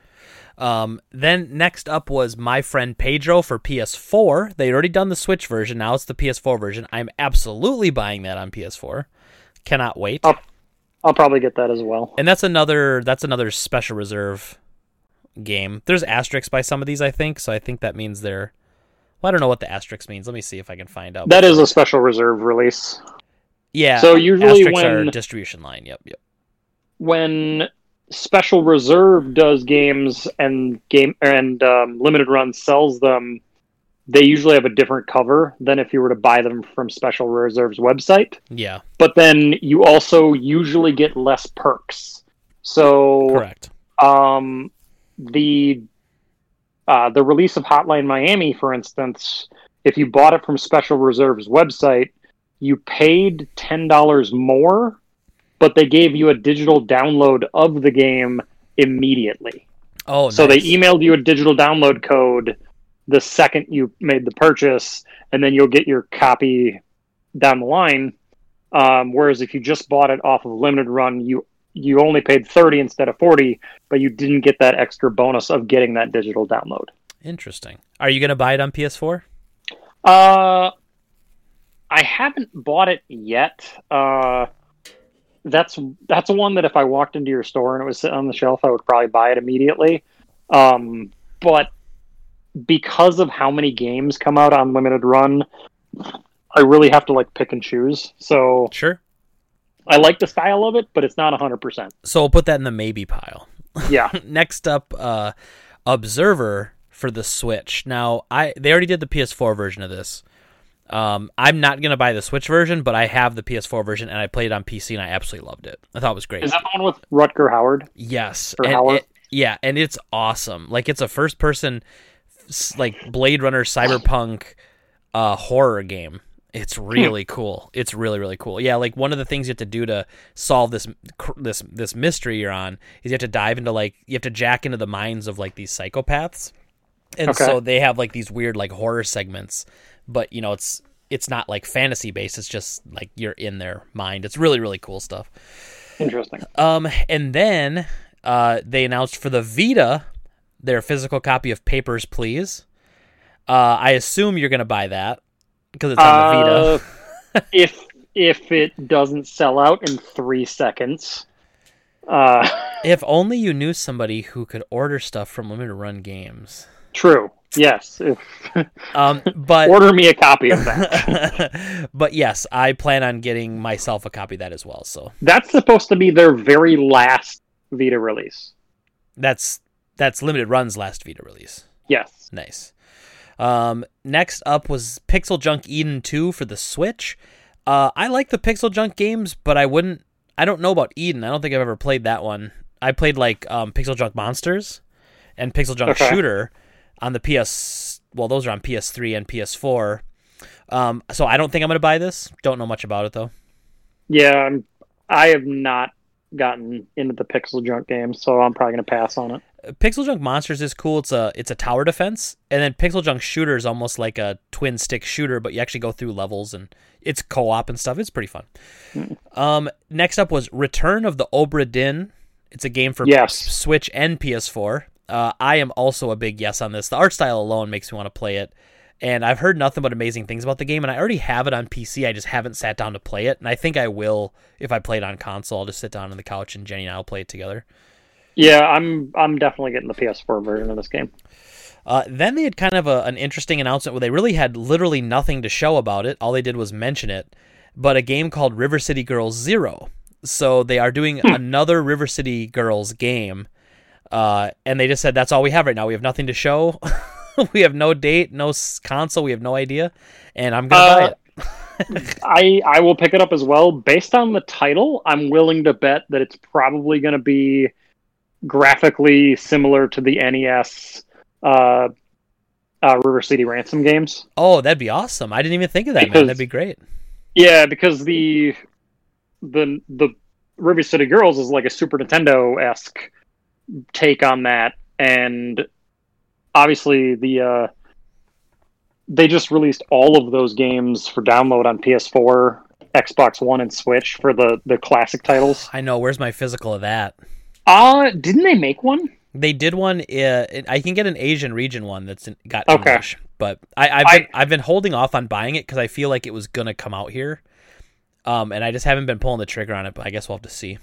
Um, then next up was My Friend Pedro for PS4. They'd already done the Switch version. Now it's the PS4 version. I'm absolutely buying that on PS4. Cannot wait. Oh. I'll probably get that as well. And that's another that's another special reserve game. There's asterisks by some of these, I think. So I think that means they're. Well, I don't know what the asterisk means. Let me see if I can find out. That is a special reserve release. yeah. so usually asterisks are when- distribution line. Yep. Yep. when special reserve does games and game and um, limited run sells them they usually have a different cover than if you were to buy them from special reserve's website Yeah. but then you also usually get less perks so Correct. um, the uh, the release of Hotline Miami, for instance, if you bought it from Special Reserve's website, you paid ten dollars more, but they gave you a digital download of the game immediately. Oh, So nice. they emailed you a digital download code the second you made the purchase, and then you'll get your copy down the line. Um, whereas if you just bought it off of limited run, you you only paid thirty instead of forty, but you didn't get that extra bonus of getting that digital download. Interesting. Are you gonna buy it on PS4? Uh, I haven't bought it yet. Uh, that's that's one that if I walked into your store and it was sitting on the shelf, I would probably buy it immediately. Um, but because of how many games come out on limited run, I really have to like pick and choose. So Sure. I like the style of it, but it's not hundred percent. So we'll put that in the maybe pile. Yeah, <laughs> Next up, uh, Observer for the Switch. Now, I they already did the PS4 version of this. Um, I'm not gonna buy the Switch version, but I have the PS4 version and I played it on PC and I absolutely loved it. I thought it was great. is that the one with Rutger Hauer? Yes, and Hauer? it- yeah, and it's awesome. Like it's a first person, like Blade Runner cyberpunk uh, horror game. It's really cool. It's really really cool. Yeah, like one of the things you have to do to solve this this this mystery you're on is you have to dive into like you have to jack into the minds of like these psychopaths, and Okay. so they have like these weird like horror segments, but you know it's it's not like fantasy based. It's just like you're in their mind. It's really really cool stuff. Interesting. Um, and then uh, they announced for the Vita their physical copy of Papers, Please. Uh, I assume you're gonna buy that because it's on the Vita. Uh, <laughs> if if it doesn't sell out in three seconds, uh, <laughs> If only you knew somebody who could order stuff from limited run games. true. Yes, <laughs> Um, but order me a copy of that. <laughs> but yes, I plan on getting myself a copy of that as well. So That's supposed to be their very last Vita release. that's that's limited runs last Vita release. Yes. Nice. Um, next up was Pixel Junk Eden 2 for the Switch. Uh, I like the Pixel Junk games, but I wouldn't. I don't know about Eden. I don't think I've ever played that one. I played like um, Pixel Junk Monsters and Pixel Junk Okay. Shooter on the PS. Well, those are on PS3 and PS4. Um, so I don't think I'm gonna buy this. Don't know much about it though. Yeah, I'm, I have not gotten into the Pixel Junk games, so I'm probably going to pass on it. Pixel Junk Monsters is cool. It's a it's a tower defense, and then Pixel Junk Shooter is almost like a twin stick shooter, but you actually go through levels and it's co op and stuff. It's pretty fun. Um, next up was Return of the Obra Dinn. It's a game for Yes. Switch and PS4. Uh, I am also a big yes on this. The art style alone makes me want to play it, and I've heard nothing but amazing things about the game. And I already have it on PC. I just haven't sat down to play it, and I think I will if I play it on console. I'll just sit down on the couch and Jenny and I will play it together. Yeah, I'm I'm definitely getting the PS4 version of this game. Uh, then they had kind of a, an interesting announcement where they really had literally nothing to show about it. All they did was mention it, but a game called River City Girls Zero. So they are doing another River City Girls game, uh, and they just said that's all we have right now. We have nothing to show. <laughs> we have no date, no console. We have no idea, and I'm gonna buy Uh, it. <laughs> I I will pick it up as well. Based on the title, I'm willing to bet that it's probably going to be graphically similar to the NES uh, uh, River City Ransom games. Oh, that'd be awesome! I didn't even think of that, man. That'd be great. Yeah, because the the the River City Girls is like a Super Nintendo esque take on that, and obviously the uh, they just released all of those games for download on PS4, Xbox One, and Switch for the the classic titles. I know. Where's my physical of that? Uh didn't they make one? They did one. Uh, I can get an Asian region one that's in, got Okay. English, but I, I've I- been, I've been holding off on buying it because I feel like it was gonna come out here, um, and I just haven't been pulling the trigger on it. But I guess we'll have to see.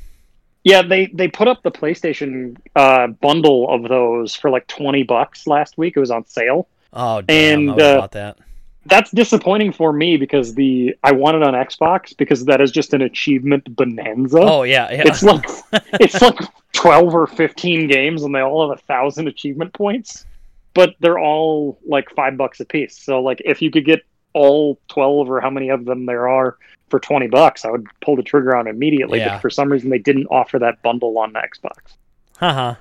Yeah, they they put up the PlayStation uh, bundle of those for like twenty bucks last week. It was on sale. Oh, damn! And, uh, about that. that's disappointing for me because the I want it on Xbox because that is just an achievement bonanza. Oh yeah, yeah. It's like <laughs> it's like twelve or fifteen games and they all have a thousand achievement points, but they're all like five bucks a piece. So like if you could get all twelve or how many of them there are for twenty bucks, I would pull the trigger on immediately. Yeah. But for some reason they didn't offer that bundle on the Xbox. Haha.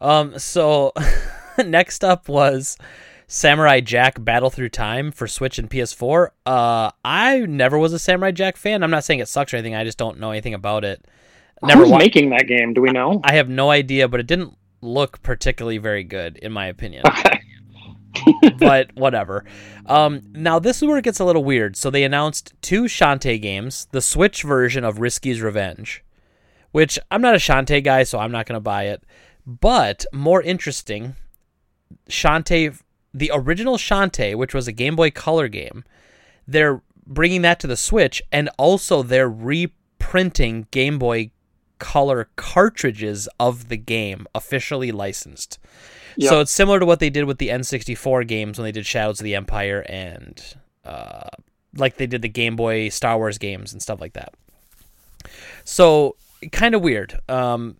um. So <laughs> next up was Samurai Jack Battle Through Time for Switch and PS4. Uh, I never was a Samurai Jack fan. I'm not saying it sucks or anything. I just don't know anything about it. Never Who's wa- making that game? Do we know? I have no idea, but it didn't look particularly very good, in my opinion. <laughs> Okay. <laughs> but whatever. Um, now this is where it gets a little weird. So they announced two Shantae games, the Switch version of Risky's Revenge, which I'm not a Shantae guy, so I'm not going to buy it. But more interesting, Shantae, the original Shantae, which was a Game Boy Color game, they're bringing that to the Switch, and also they're reprinting Game Boy Color cartridges of the game, officially licensed. So it's similar to what they did with the N64 games when they did Shadows of the Empire and uh, like they did the Game Boy Star Wars games and stuff like that. So kind of weird. Um,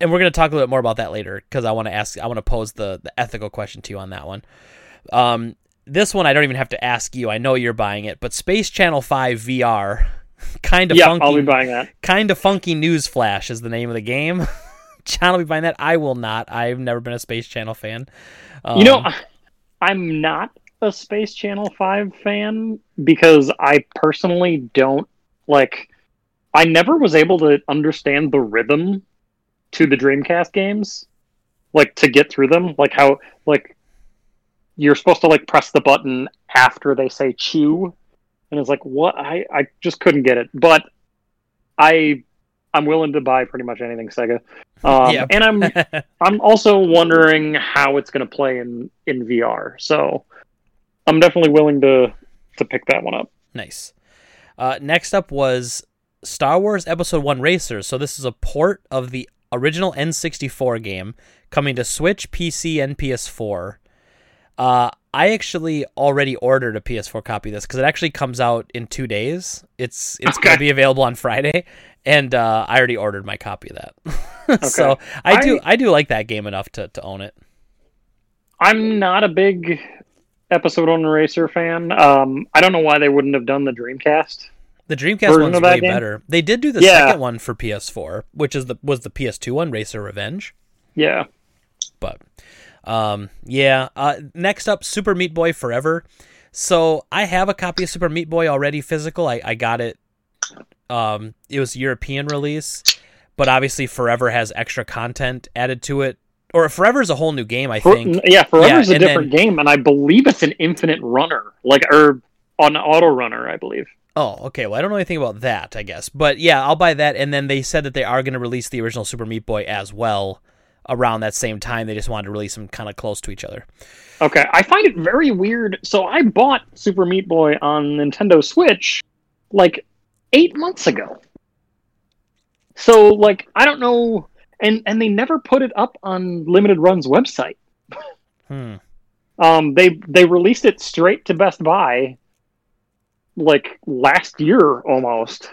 and we're going to talk a little bit more about that later because I want to ask, I want to pose the, the ethical question to you on that one. Um, this one I don't even have to ask you. I know you're buying it, but Space Channel 5 VR, <laughs> kind of yeah, funky I'll be buying that. kind of funky news flash is the name of the game. <laughs> John will be buying that. I will not. I've never been a Space Channel fan. Um, You know, <laughs> I'm not a Space Channel 5 fan because I personally don't like I never was able to understand the rhythm to the Dreamcast games like to get through them like how like you're supposed to like press the button after they say chew and it's like what I I just couldn't get it but I I'm willing to buy pretty much anything Sega <laughs> um, and I'm <laughs> I'm also wondering how it's going to play in in VR. So I'm definitely willing to to pick that one up. nice. Uh, next up was Star Wars Episode One Racers. So this is a port of the original N64 game coming to Switch, PC, and PS4. Uh, I actually already ordered a PS4 copy of this because it actually comes out in two days. It's it's Okay. gonna be available on Friday, and uh, I already ordered my copy of that. <laughs> so Okay. I do I- I do like that game enough to, to own it. I'm not a big Episode One Racer fan. Um, I don't know why they wouldn't have done the Dreamcast. The Dreamcast one's way game? better. They did do the Yeah. second one for PS4, which is the was the PS2 one, Racer Revenge. Yeah. But um, yeah. Uh, next up, Super Meat Boy Forever. So I have a copy of Super Meat Boy already physical. I, I got it. Um, it was European release, but obviously Forever has extra content added to it. Or Forever is a whole new game, I For, think. yeah, Forever's Yeah, a different game, and I believe it's an infinite runner, like or on auto runner, I believe. Oh, okay. Well, I don't know anything about that, I guess. But yeah, I'll buy that. And then they said that they are going to release the original Super Meat Boy as well around that same time. They just wanted to release them kind of close to each other. Okay, I find it very weird. So I bought Super Meat Boy on Nintendo Switch like eight months ago. So like I don't know, and and they never put it up on Limited Run's website. Hmm. Um, they they released it straight to Best Buy, like last year almost,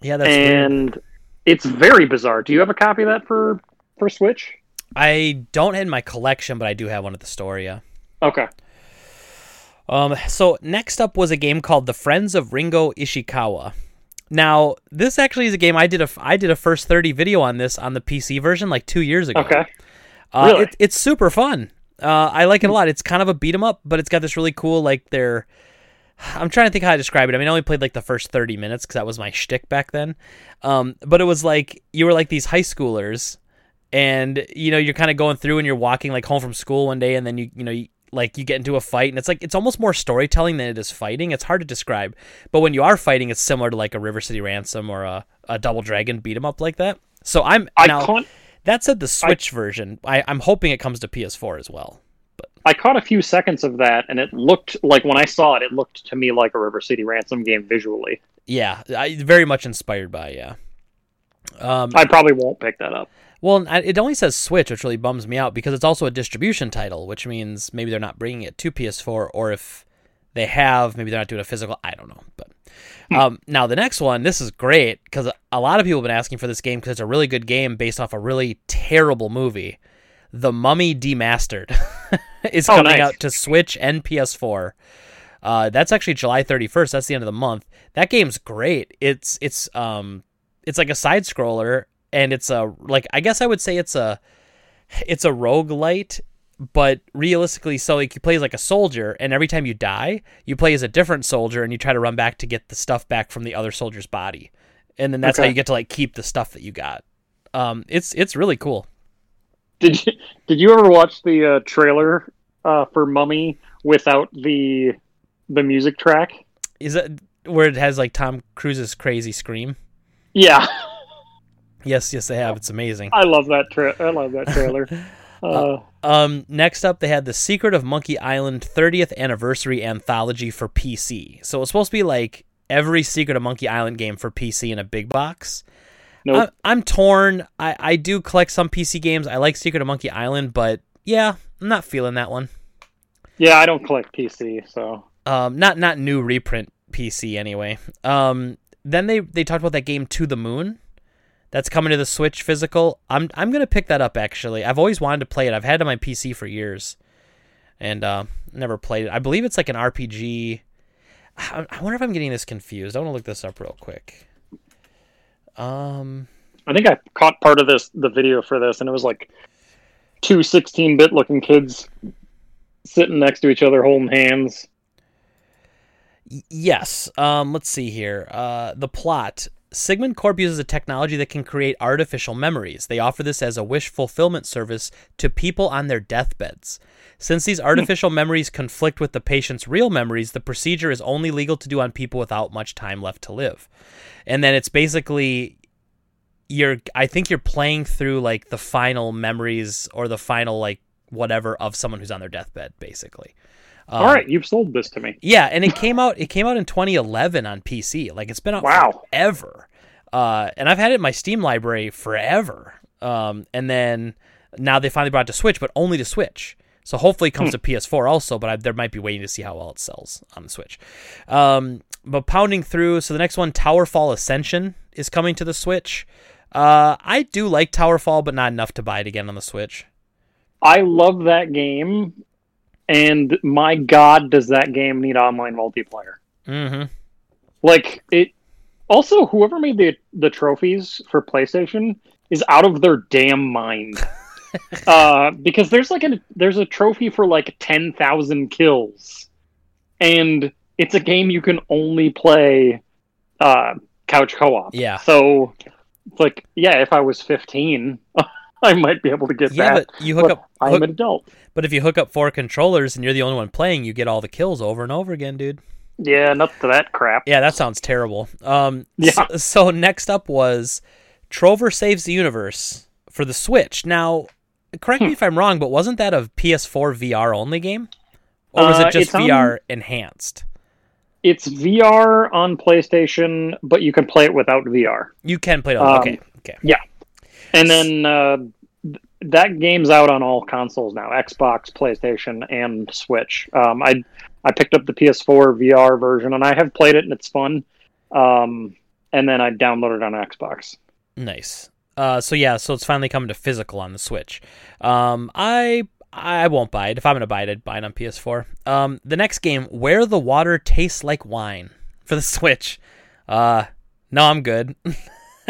Yeah, that's weird. and it's very bizarre. Do you have a copy of that for for Switch? I don't have in my collection, but I do have one at the store, yeah. Okay. Um, so next up was a game called The Friends of Ringo Ishikawa. Now, this actually is a game I did a I did a first 30 video on this on the PC version like 2 years ago. Okay. Uh, Really? it, it's super fun. Uh, I like it a lot. It's kind of a beat 'em up, but it's got this really cool like their. I'm trying to think how to describe it. I mean, I only played like the first 30 minutes because that was my shtick back then. Um, but it was like you were like these high schoolers, and you know you're kind of going through and you're walking like home from school one day, and then you you know you, like you get into a fight, and it's like it's almost more storytelling than it is fighting. It's hard to describe, but when you are fighting, it's similar to like a River City Ransom or a, a Double Dragon beat 'em up like that. So I'm I now. caught That said, the Switch version, I, I'm hoping it comes to PS4 as well. but I caught a few seconds of that, and it looked like when I saw it, it looked to me like a River City Ransom game visually. Yeah, I, very much inspired by yeah. Um, I probably won't pick that up. Well, it only says Switch, which really bums me out because it's also a distribution title, which means maybe they're not bringing it to PS4, or if they have, maybe they're not doing a physical. I don't know, but. Um, now the next one, this is great because a lot of people have been asking for this game because it's a really good game based off a really terrible movie. The Mummy Demastered <laughs> is Oh, coming nice. out to Switch and PS4. Uh, that's actually July 31st. That's the end of the month. That game's great. It's it's um it's like a side scroller and it's a like I guess I would say it's a it's a roguelite but realistically so like you play as like a soldier and every time you die you play as a different soldier and you try to run back to get the stuff back from the other soldier's body. And then that's how you get to like keep the stuff that you got. Um it's it's really cool. Did you did you ever watch the uh, trailer uh, for Mummy without the the music track? is that where it has like tom cruise's crazy scream? Yeah, yes yes they have it's amazing I love that. Tra- I love that trailer. <laughs> Uh, Um, next up, they had the Secret of Monkey Island 30th Anniversary Anthology for PC. So it's supposed to be like every Secret of Monkey Island game for PC in a big box. nope. I, I'm torn. I, I do collect some PC games. I like Secret of Monkey Island, but yeah, I'm not feeling that one. yeah, I don't collect PC, so Um, not not new reprint PC anyway. Um, then they they talked about that game To the Moon. That's coming to the Switch physical. I'm I'm gonna pick that up actually. I've always wanted to play it. I've had it on my PC for years, and uh, never played it. I believe it's like an RPG. I I wonder if I'm getting this confused. I want to look this up real quick. Um, I think I caught part of this the video for this, and it was like two 16-bit looking kids sitting next to each other holding hands. Yes. Um, let's see here. Uh, the plot. Sigmund Corp uses a technology that can create artificial memories. They offer this as a wish fulfillment service to people on their deathbeds. Since these hmm. artificial memories conflict with the patient's real memories, the procedure is only legal to do on people without much time left to live. And then it's basically you're I think you're playing through like the final memories or the final like whatever of someone who's on their deathbed basically. Um, All right, you've sold this to me. yeah, and it came out. It came out in 2011 on PC. Like it's been out Wow. forever. Uh, and I've had it in my Steam library forever. Um, and then now they finally brought it to Switch, but only to Switch. So hopefully it comes to PS4 also, but I, there might be waiting to see how well it sells on the Switch. Um, but pounding through, so the next one, Towerfall Ascension, is coming to the Switch. Uh, I do like Towerfall, but not enough to buy it again on the Switch. I love that game, and my God, does that game need online multiplayer? Mm-hmm. Like it. Also, whoever made the the trophies for PlayStation is out of their damn mind. <laughs> uh, because there's like a there's a trophy for like ten thousand kills, and it's a game you can only play uh, couch co-op. Yeah. So, like, yeah, if I was fifteen, <laughs> <laughs> I might be able to get Yeah, that. but you hook up, I'm hook- an adult. but if you hook up four controllers and you're the only one playing, you get all the kills over and over again, dude. Yeah, not to that crap. Yeah, that sounds terrible. Um, Yeah. So, so next up was Trover Saves the Universe for the Switch. Now, correct Hmm. me if I'm wrong, but wasn't that a PS4 VR only game, or was Uh, it just it's on- VR enhanced? It's VR on PlayStation, but you can play it without VR. You can play it. Um, okay, okay. And then uh, that game's out on all consoles now: Xbox, PlayStation, and Switch. Um, I I picked up the PS4 VR version, and I have played it, and it's fun. Um, and then I downloaded it on Xbox. Nice. Uh, so yeah, so it's finally coming to physical on the Switch. Um, I I won't buy it. If I'm gonna buy it, I'd buy it on PS4. Um, the next game, Where the Water Tastes Like Wine, for the <laughs> Switch. Uh, no, I'm good. <laughs>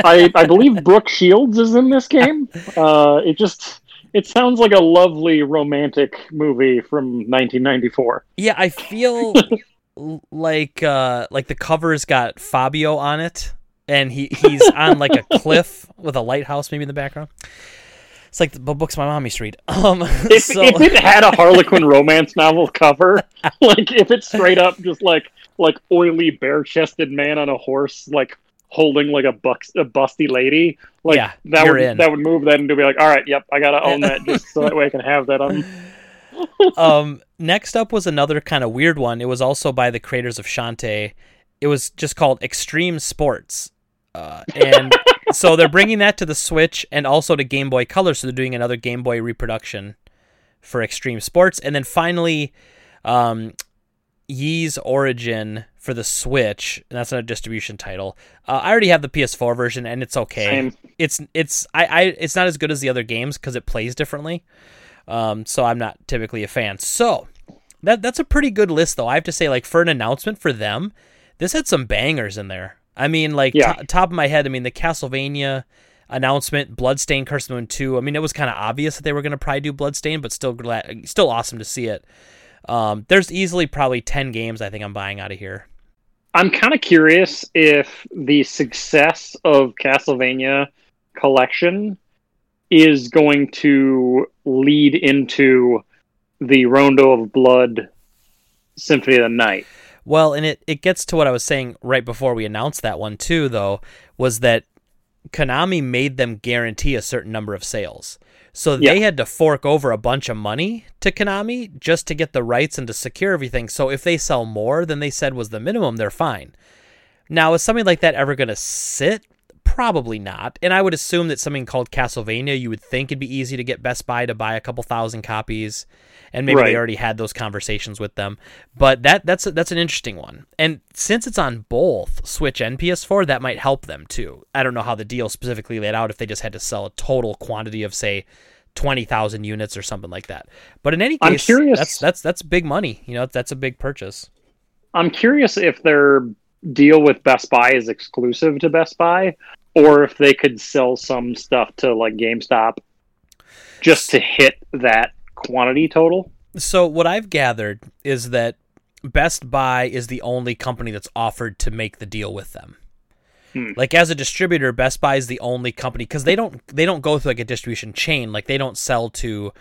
I, I believe Brooke Shields is in this game. Uh, it just it sounds like a lovely romantic movie from 1994. Yeah, I feel <laughs> like uh like the cover's got Fabio on it and he he's on like a cliff with a lighthouse maybe in the background. It's like the books my mommy used to read. <laughs> Um If, so if it had a Harlequin <laughs> romance novel cover, like if it's straight up just like like oily bare chested man on a horse, like holding like a bucks a busty lady, like Yeah, that you're would in. that would move that into be like, all right, yep, I gotta own that <laughs> just so that way I can have that on. <laughs> um next up was another kind of weird one. It was also by the creators of Shantae. It was just called Extreme Sports. Uh, and <laughs> so they're bringing that to the Switch and also to Game Boy Color. So they're doing another Game Boy reproduction for Extreme Sports. And then finally, um, Ys Origin for the Switch. And that's not a distribution title. Uh, I already have the PS4 version, and it's okay. Same. It's it's I, I it's not as good as the other games because it plays differently. Um, so I'm not typically a fan. So that that's a pretty good list, though. I have to say, like for an announcement for them, this had some bangers in there. I mean, like Yeah. to- top of my head, I mean the Castlevania announcement, Bloodstained Curse of the Moon two. I mean, it was kind of obvious that they were going to probably do Bloodstained, but still glad, still awesome to see it. Um, there's easily probably ten games I think I'm buying out of here. I'm kind of curious if the success of Castlevania collection is going to lead into the Rondo of Blood Symphony of the Night. Well, and it, it gets to what I was saying right before we announced that one too, though, was that Konami made them guarantee a certain number of sales. So Yeah. they had to fork over a bunch of money to Konami just to get the rights and to secure everything. So if they sell more than they said was the minimum, they're fine. Now, is something like that ever going to sit? Probably not. And I would assume that something called Castlevania, you would think it'd be easy to get Best Buy to buy a couple thousand copies, and maybe Right. they already had those conversations with them. But that that's that's an interesting one. And since it's on both Switch and PS4, that might help them too. I don't know how the deal specifically laid out if they just had to sell a total quantity of say twenty thousand units or something like that. But in any case, I'm curious- that's that's that's big money. You know, that's a big purchase. I'm curious if their deal with Best Buy is exclusive to Best Buy or if they could sell some stuff to like GameStop just to hit that quantity total. So what I've gathered is that Best Buy is the only company that's offered to make the deal with them. Hmm. Like as a distributor, Best Buy is the only company because they don't they don't go through like a distribution chain. Like they don't sell to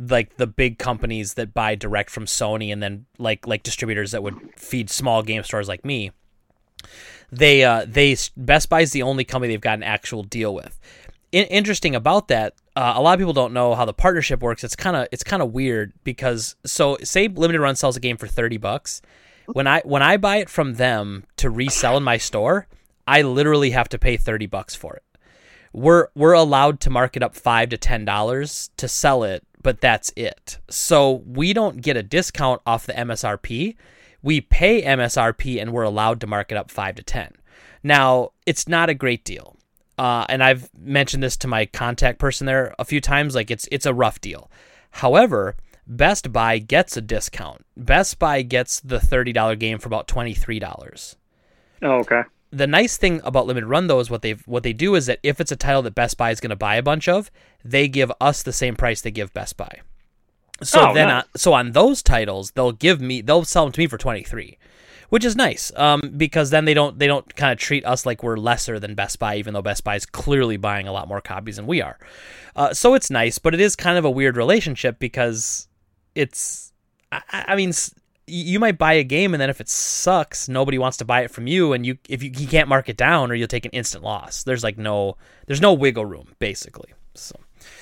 like the big companies that buy direct from Sony and then like like distributors that would feed small game stores like me. They uh they Best Buy is the only company they've got an actual deal with. In- interesting about that, uh, a lot of people don't know how the partnership works. It's kind of it's kind of weird because so say limited run sells a game for 30 bucks. When I when I buy it from them to resell in my store, I literally have to pay 30 bucks for it. We're we're allowed to mark it up 5 to 10 dollars to sell it, but that's it. So we don't get a discount off the MSRP. We pay MSRP and we're allowed to mark it up 5 to 10. Now, it's not a great deal. Uh, and I've mentioned this to my contact person there a few times like it's it's a rough deal. However, Best Buy gets a discount. Best Buy gets the $30 game for about $23. Oh, okay. The nice thing about limited run though is what they what they do is that if it's a title that Best Buy is going to buy a bunch of, they give us the same price they give Best Buy. So Oh, then, nice. on, so on those titles, they'll give me, they'll sell them to me for twenty three, which is nice. Um, because then they don't, they don't kind of treat us like we're lesser than Best Buy, even though Best Buy is clearly buying a lot more copies than we are. Uh, so it's nice, but it is kind of a weird relationship because it's, I, I I mean, you might buy a game and then if it sucks, nobody wants to buy it from you, and you if you, you can't mark it down, or you'll take an instant loss. There's like no, there's no wiggle room basically. So.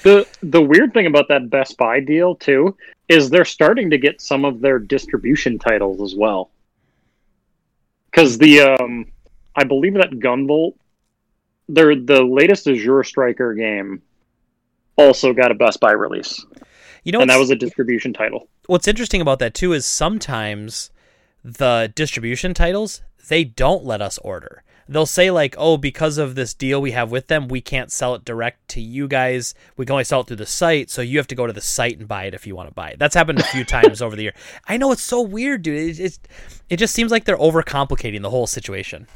The the weird thing about that Best Buy deal too is they're starting to get some of their distribution titles as well. Because the um, I believe that Gunvolt, their the latest Azure Striker game, also got a Best Buy release, You know, and that was a distribution title. what's interesting about that too is sometimes the distribution titles they don't let us order. They'll say like, "Oh, because of this deal we have with them, we can't sell it direct to you guys. We can only sell it through the site, so you have to go to the site and buy it if you want to buy it." That's happened a few <laughs> times over the year. I know it's so weird, dude. It, it's it just seems like they're overcomplicating the whole situation.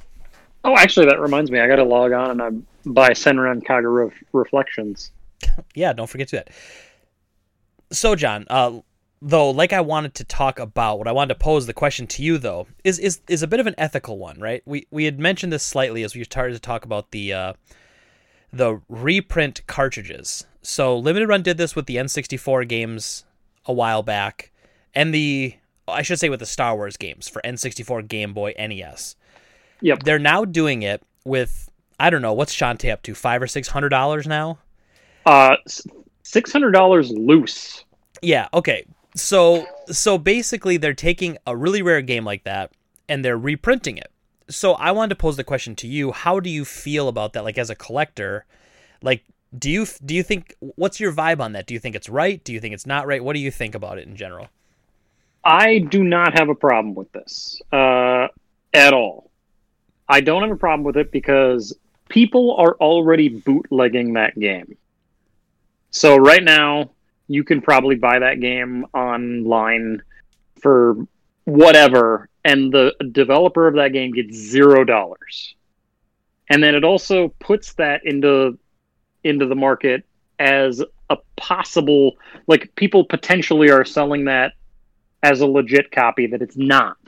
Oh, actually, that reminds me, I got to log on and I buy Senran Kagura Reflections. <laughs> yeah, don't forget to that. So, John, uh, though, like I wanted to talk about, what I wanted to pose the question to you, though, is is is a bit of an ethical one, right? We we had mentioned this slightly as we started to talk about the uh, the reprint cartridges. So, Limited Run did this with the N64 games a while back, and the I should say with the Star Wars games for N64, Game Boy, NES. Yep. They're now doing it with I don't know what's Shantae up to five or six hundred dollars now. Uh, six hundred dollars loose. Yeah, okay. So so basically they're taking a really rare game like that and they're reprinting it. So I wanted to pose the question to you, how do you feel about that like as a collector? Like do you do you think what's your vibe on that? Do you think it's right? Do you think it's not right? What do you think about it in general? I do not have a problem with this uh, at all. I don't have a problem with it because people are already bootlegging that game. So right now, you can probably buy that game online for whatever, and the developer of that game gets zero dollars. And then it also puts that into into the market as a possible like people potentially are selling that as a legit copy that it's not.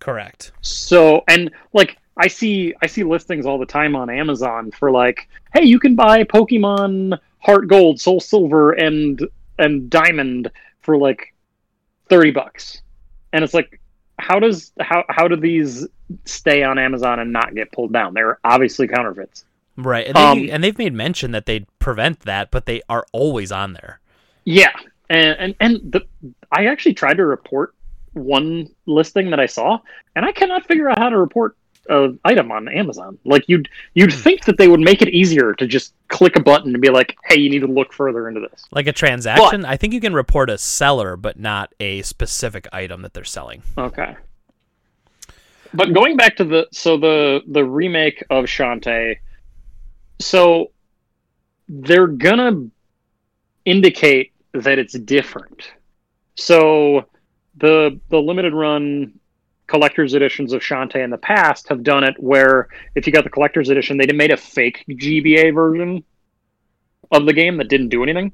Correct. So and like I see I see listings all the time on Amazon for like, hey, you can buy Pokemon Heart Gold, Soul Silver, and and Diamond for like thirty bucks. And it's like how does how how do these stay on Amazon and not get pulled down? They're obviously counterfeits. Right. And, they, Um, and they've made mention that they'd prevent that, but they are always on there. Yeah, and and, and the, I actually tried to report one listing that I saw, and I cannot figure out how to report an item on Amazon. Like you'd you'd think that they would make it easier to just click a button and be like, "Hey, you need to look further into this." Like a transaction, I think you can report a seller but not a specific item that they're selling. Okay. But going back to the so the the remake of Shantae, so they're gonna indicate that it's different. So the the limited run collector's editions of Shantae in the past have done it where if you got the collector's edition, they made a fake GBA version of the game that didn't do anything.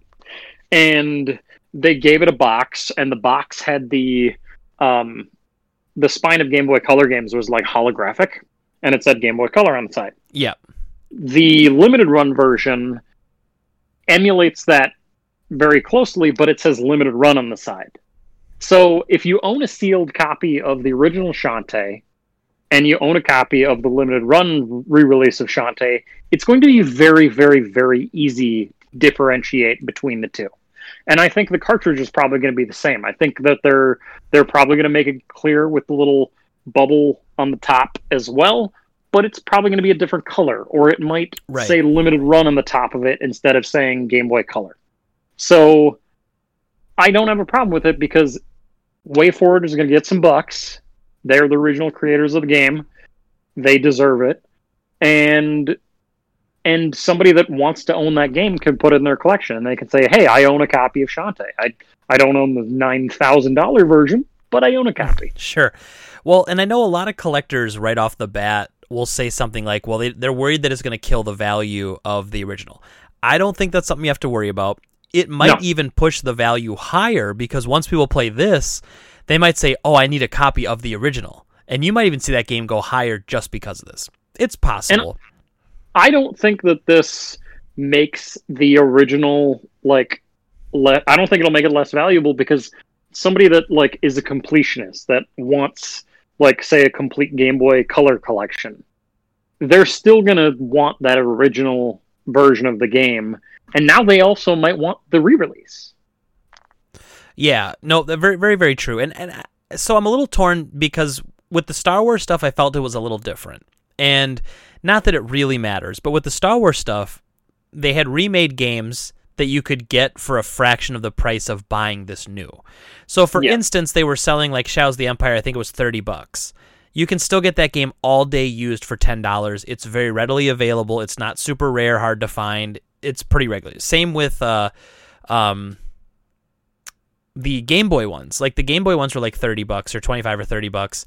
And they gave it a box, and the box had the um, the spine of Game Boy Color games was like holographic, and it said Game Boy Color on the side. Yeah. The limited run version emulates that very closely, but it says limited run on the side. So if you own a sealed copy of the original Shantae and you own a copy of the limited run re-release of Shantae, it's going to be very, very, very easy to differentiate between the two. And I think the cartridge is probably going to be the same. I think that they're they're probably going to make it clear with the little bubble on the top as well, but it's probably going to be a different color, or it might Right. say limited run on the top of it instead of saying Game Boy Color. So I don't have a problem with it because WayForward is going to get some bucks. They're the original creators of the game. They deserve it. And and somebody that wants to own that game can put it in their collection and they can say, "Hey, I own a copy of Shantae. I I don't own the $9,000 version, but I own a copy." Sure. Well, and I know a lot of collectors right off the bat will say something like, well, they, they're worried that it's going to kill the value of the original. I don't think that's something you have to worry about. It might No. even push the value higher because once people play this, they might say, oh, I need a copy of the original. And you might even see that game go higher just because of this. It's possible. I don't think that this makes the original like le- I don't think it'll make it less valuable because somebody that like is a completionist that wants like say a complete Game Boy Color collection they're still going to want that original version of the game and now they also might want the re-release. Yeah, no, very, very, very true. And and uh, so I'm a little torn because with the Star Wars stuff, I felt it was a little different. And not that it really matters, but with the Star Wars stuff, they had remade games that you could get for a fraction of the price of buying this new. So, for Yeah. instance, they were selling like Shadows the Empire. I think it was thirty bucks. You can still get that game all day used for ten dollars. It's very readily available. It's not super rare, hard to find. It's pretty regular. Same with uh, um, the Game Boy ones. Like the Game Boy ones were like 30 bucks or 25 or 30 bucks,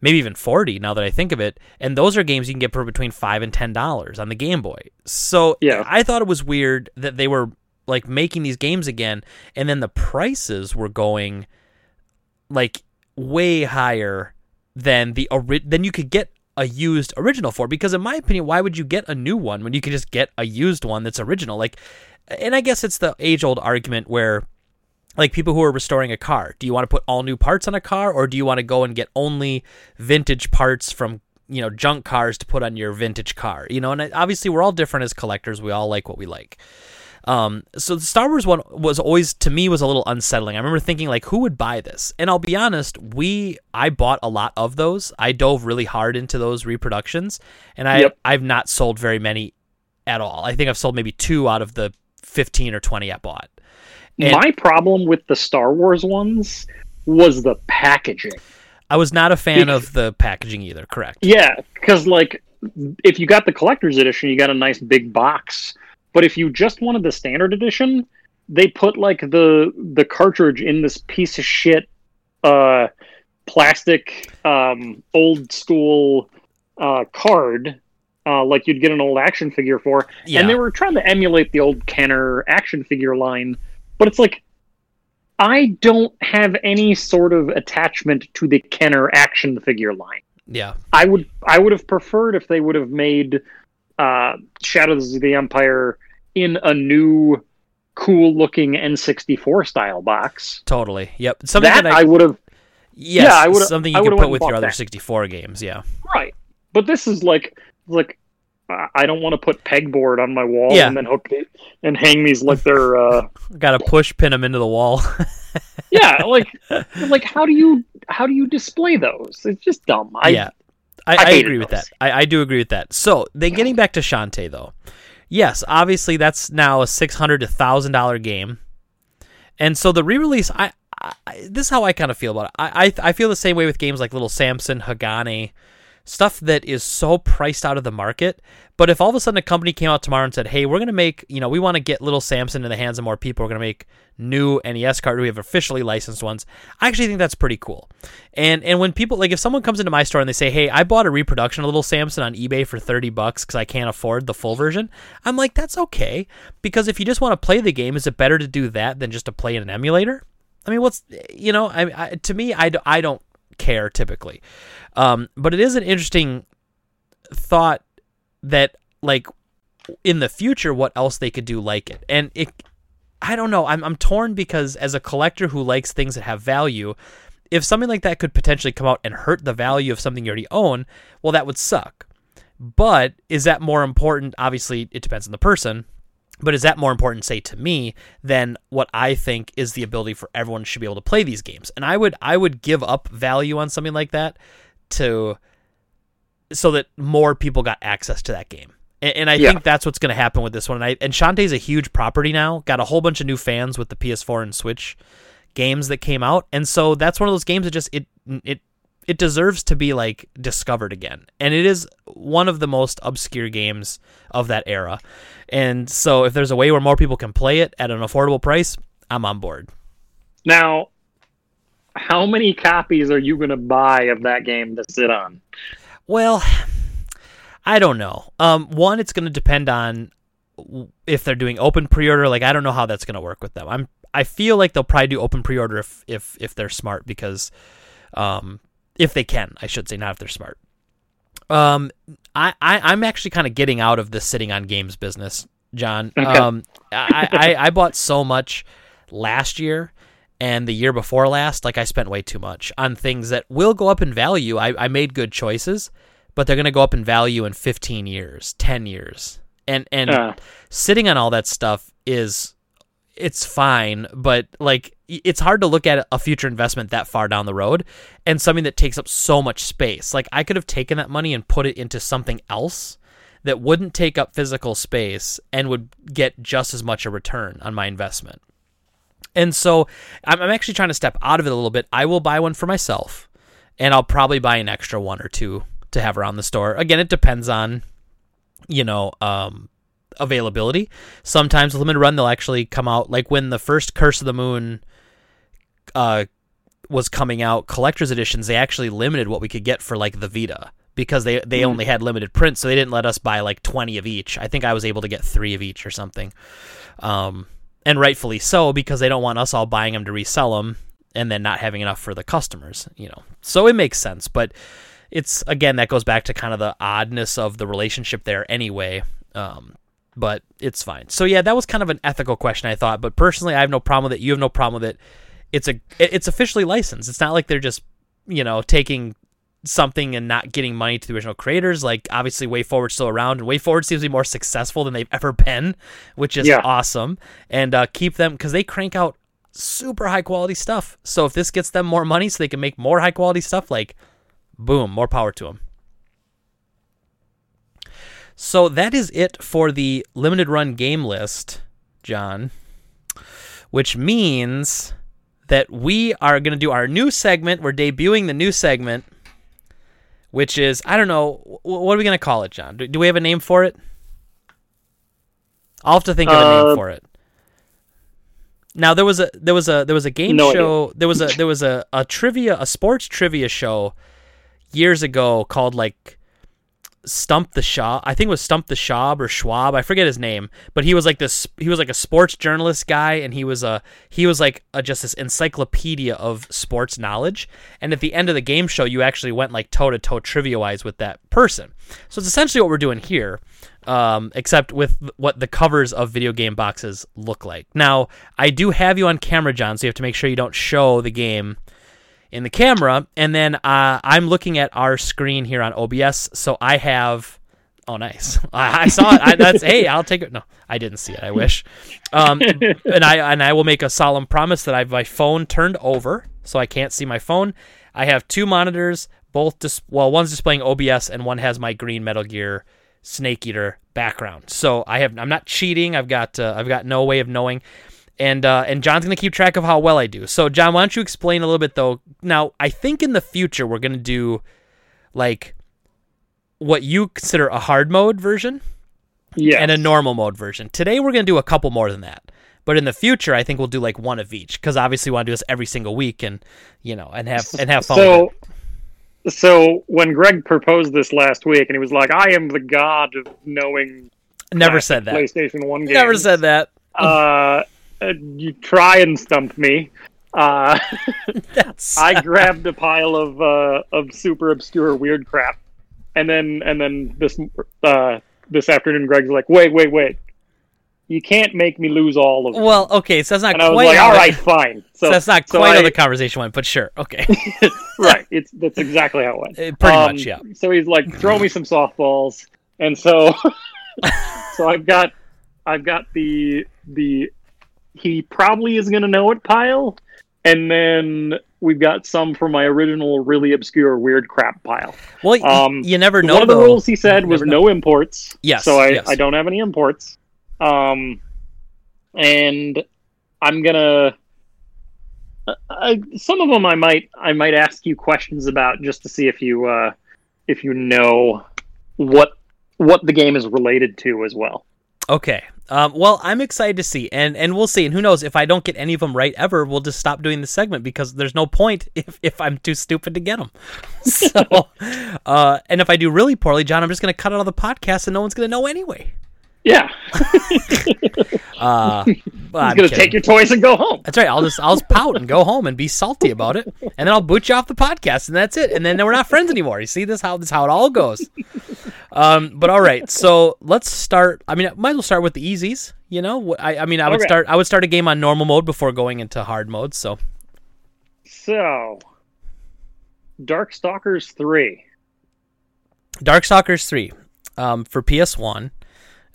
maybe even 40 now that I think of it. And those are games you can get for between 5 and 10 dollars on the Game Boy. So Yeah. I thought it was weird that they were like making these games again and then the prices were going like way higher than the ori- than you could get a used original for? Because in my opinion why would you get a new one when you could just get a used one that's original? Like and I guess it's the age old argument where like people who are restoring a car do you want to put all new parts on a car or do you want to go and get only vintage parts from you know junk cars to put on your vintage car? You know and uh, obviously we're all different as collectors we all like what we like um, so the Star Wars one was always to me was a little unsettling. I remember thinking like, who would buy this? And I'll be honest, we I bought a lot of those. I dove really hard into those reproductions, and I Yep. I've not sold very many at all. I think I've sold maybe two out of the fifteen or twenty I bought. And- My problem with the Star Wars ones was the packaging. I was not a fan Because- of the packaging either. Correct. Yeah, because like if you got the collector's edition, you got a nice big box. But if you just wanted the standard edition, they put like the the cartridge in this piece of shit uh plastic um old school uh card uh like you'd get an old action figure for. Yeah. And they were trying to emulate the old Kenner action figure line, but it's like I don't have any sort of attachment to the Kenner action figure line. yeah. I would I would have preferred if they would have made uh, Shadows of the Empire in a new, cool looking N64 style box. Totally. Yep. Something that that, I, I, would have yes, yeah, I would've- something I you could put with your bought other that. 64 games. Yeah. right, but this is like like I I don't want to put pegboard on my wall Yeah. and then hook it and hang these like they're uh, <laughs> Got to push pin them into the wall. yeah like <laughs> like how do you how do you display those? It's just dumb. I, yeah, I, I I, agree with those. that. I, I do agree with that. So then, getting back to Shantae though, yes, obviously that's now a six hundred to thousand dollar game, and so the re-release, I, I this is how I kind of feel about it. I, I I feel the same way with games like Little Samson, Hagane, stuff that is so priced out of the market. But if all of a sudden a company came out tomorrow and said, "Hey, we're gonna make, you know, we want to get Little Samson in the hands of more people. We're gonna make new NES cards. We have officially licensed ones." I actually think that's pretty cool. And and when people like if someone comes into my store and they say, "Hey, I bought a reproduction of Little Samson on eBay for 30 bucks cuz I can't afford the full version." I'm like, "That's okay." Because if you just want to play the game, is it better to do that than just to play in an emulator? I mean, what's you know, I, I to me I, I don't care typically. Um, but it is an interesting thought that like in the future what else they could do like it. And it I don't know. I'm I'm torn because as a collector who likes things that have value, if something like that could potentially come out and hurt the value of something you already own, well that would suck. But is that more important? Obviously, it depends on the person. But is that more important, say, to me, than what I think is the ability for everyone should be able to play these games? And I would I would give up value on something like that to so that more people got access to that game. and, and I Yeah. think that's what's going to happen with this one. And, I, and Shantae's a huge property now. Got a whole bunch of new fans with the PS4 and Switch games that came out, and so that's one of those games that just it it it deserves to be like discovered again. And it is one of the most obscure games of that era. And so if there's a way where more people can play it at an affordable price, I'm on board. Now, how many copies are you going to buy of that game to sit on? Well, I don't know. Um, one, it's going to depend on if they're doing open pre-order. Like, I don't know how that's going to work with them. I'm, I feel like they'll probably do open pre-order if, if, if they're smart because, um, if they can, I should say, not if they're smart. Um, I, I I'm actually kind of getting out of the sitting on games business, John. Okay. Um, I, I I bought so much last year and the year before last. Like I spent way too much on things that will go up in value. I I made good choices, but they're going to go up in value in 15 years, 10 years, and and Uh, sitting on all that stuff is it's fine but like it's hard to look at a future investment that far down the road and something that takes up so much space. Like i could have taken that money and put it into something else that wouldn't take up physical space and would get just as much a return on my investment. And so i'm, actually trying to step out of it a little bit. I will buy one for myself and i'll probably buy an extra one or two to have around the store. Again it depends on you know um availability. Sometimes limited run they'll actually come out like when the first Curse of the Moon uh was coming out collector's editions they actually limited what we could get for like the Vita because they they Mm. only had limited prints so they didn't let us buy like 20 of each. I think I was able to get 3 of each or something. Um and rightfully so because they don't want us all buying them to resell them and then not having enough for the customers, you know. So it makes sense, but it's again that goes back to kind of the oddness of the relationship there anyway. Um, but it's fine. So yeah, that was kind of an ethical question I thought, but personally I have no problem with it. You have no problem with it. It's a it's officially licensed. It's not like they're just, you know, taking something and not getting money to the original creators. Like obviously WayForward's still around and WayForward seems to be more successful than they've ever been, which is Yeah. awesome. And uh, keep them cuz they crank out super high quality stuff. So if this gets them more money so they can make more high quality stuff like boom, more power to them. So that is it for the limited run game list, John. Which means that we are going to do our new segment. We're debuting the new segment, which is I don't know what are we going to call it, John? Do, do we have a name for it? I'll have to think of a name Uh, for it. Now there was a there was a there was a game No show there was a there was a, a trivia a sports trivia show years ago called like Stump the Shaw. I think it was Stump the Schwab or Schwab. I forget his name, but he was like this. He was like a sports journalist guy, and he was a he was like a, just this encyclopedia of sports knowledge. And at the end of the game show, you actually went like toe to toe trivia wise with that person. So it's essentially what we're doing here, um, except with what the covers of video game boxes look like. Now, I do have you on camera, John, so you have to make sure you don't show the game in the camera, and then uh, I'm looking at our screen here on OBS. So I have. Oh, nice! <laughs> I, I saw it. I, that's hey, I'll take it. No, I didn't see it. I wish. Um, <laughs> and I and I will make a solemn promise that I have my phone turned over, so I can't see my phone. I have two monitors, both dis- well, one's displaying OBS, and one has my green Metal Gear Snake Eater background. So I have. I'm not cheating. I've got. Uh, I've got no way of knowing and uh, and John's gonna keep track of how well I do. So John, why don't you explain a little bit though? Now I think in the future we're gonna do like what you consider a hard mode version yeah. and a normal mode version. Today we're gonna do a couple more than that. But in the future, I think we'll do like one of each because obviously we want to do this every single week and you know and have and have fun. so, so when Greg proposed this last week, and he was like, "I am the god of knowing never said that. PlayStation One games." Never said that. Uh, you try and stump me. Uh, <laughs> That's I grabbed a pile of uh, of super obscure weird crap, and then and then this uh, this afternoon, Greg's like, "Wait, wait, wait! You can't make me lose all of them." well, okay, so that's not and I was quite like, how "All right, fine." <laughs> So so that's not so quite how I- the conversation went, but sure, okay, <laughs> right. It's that's exactly how it went. Uh, pretty Um, much, yeah. So he's like, "Throw me some softballs," and so so I've got I've got the the he probably is gonna know it pile, and then we've got some from my original really obscure weird crap pile. Well, Um, you never know. One of the though. rules he said was know. no imports. Yes, So I, yes. I don't have any imports. Um, and I'm gonna. uh, some of them I might I might ask you questions about just to see if you uh, if you know what what the game is related to as well. Okay. Um, well, I'm excited to see, and and we'll see. And who knows if I don't get any of them right ever, we'll just stop doing the segment because there's no point <laughs> if if I'm too stupid to get them. <laughs> So, uh, and if I do really poorly, John, I'm just gonna cut out of the podcast, and no one's gonna know anyway. Yeah, <laughs> Uh, <laughs> he's gonna kidding. take your toys and go home. That's right. I'll just I'll just pout and go home and be salty about it, and then I'll boot you off the podcast, and that's it. And then we're not friends anymore. You see this how this how it all goes. Um, but all right, so let's start. I mean, I might as well start with the easies. You know, I, I mean, I would Okay. start. I would start a game on normal mode before going into hard mode. So So, Darkstalkers three. Darkstalkers three, um, for PS One.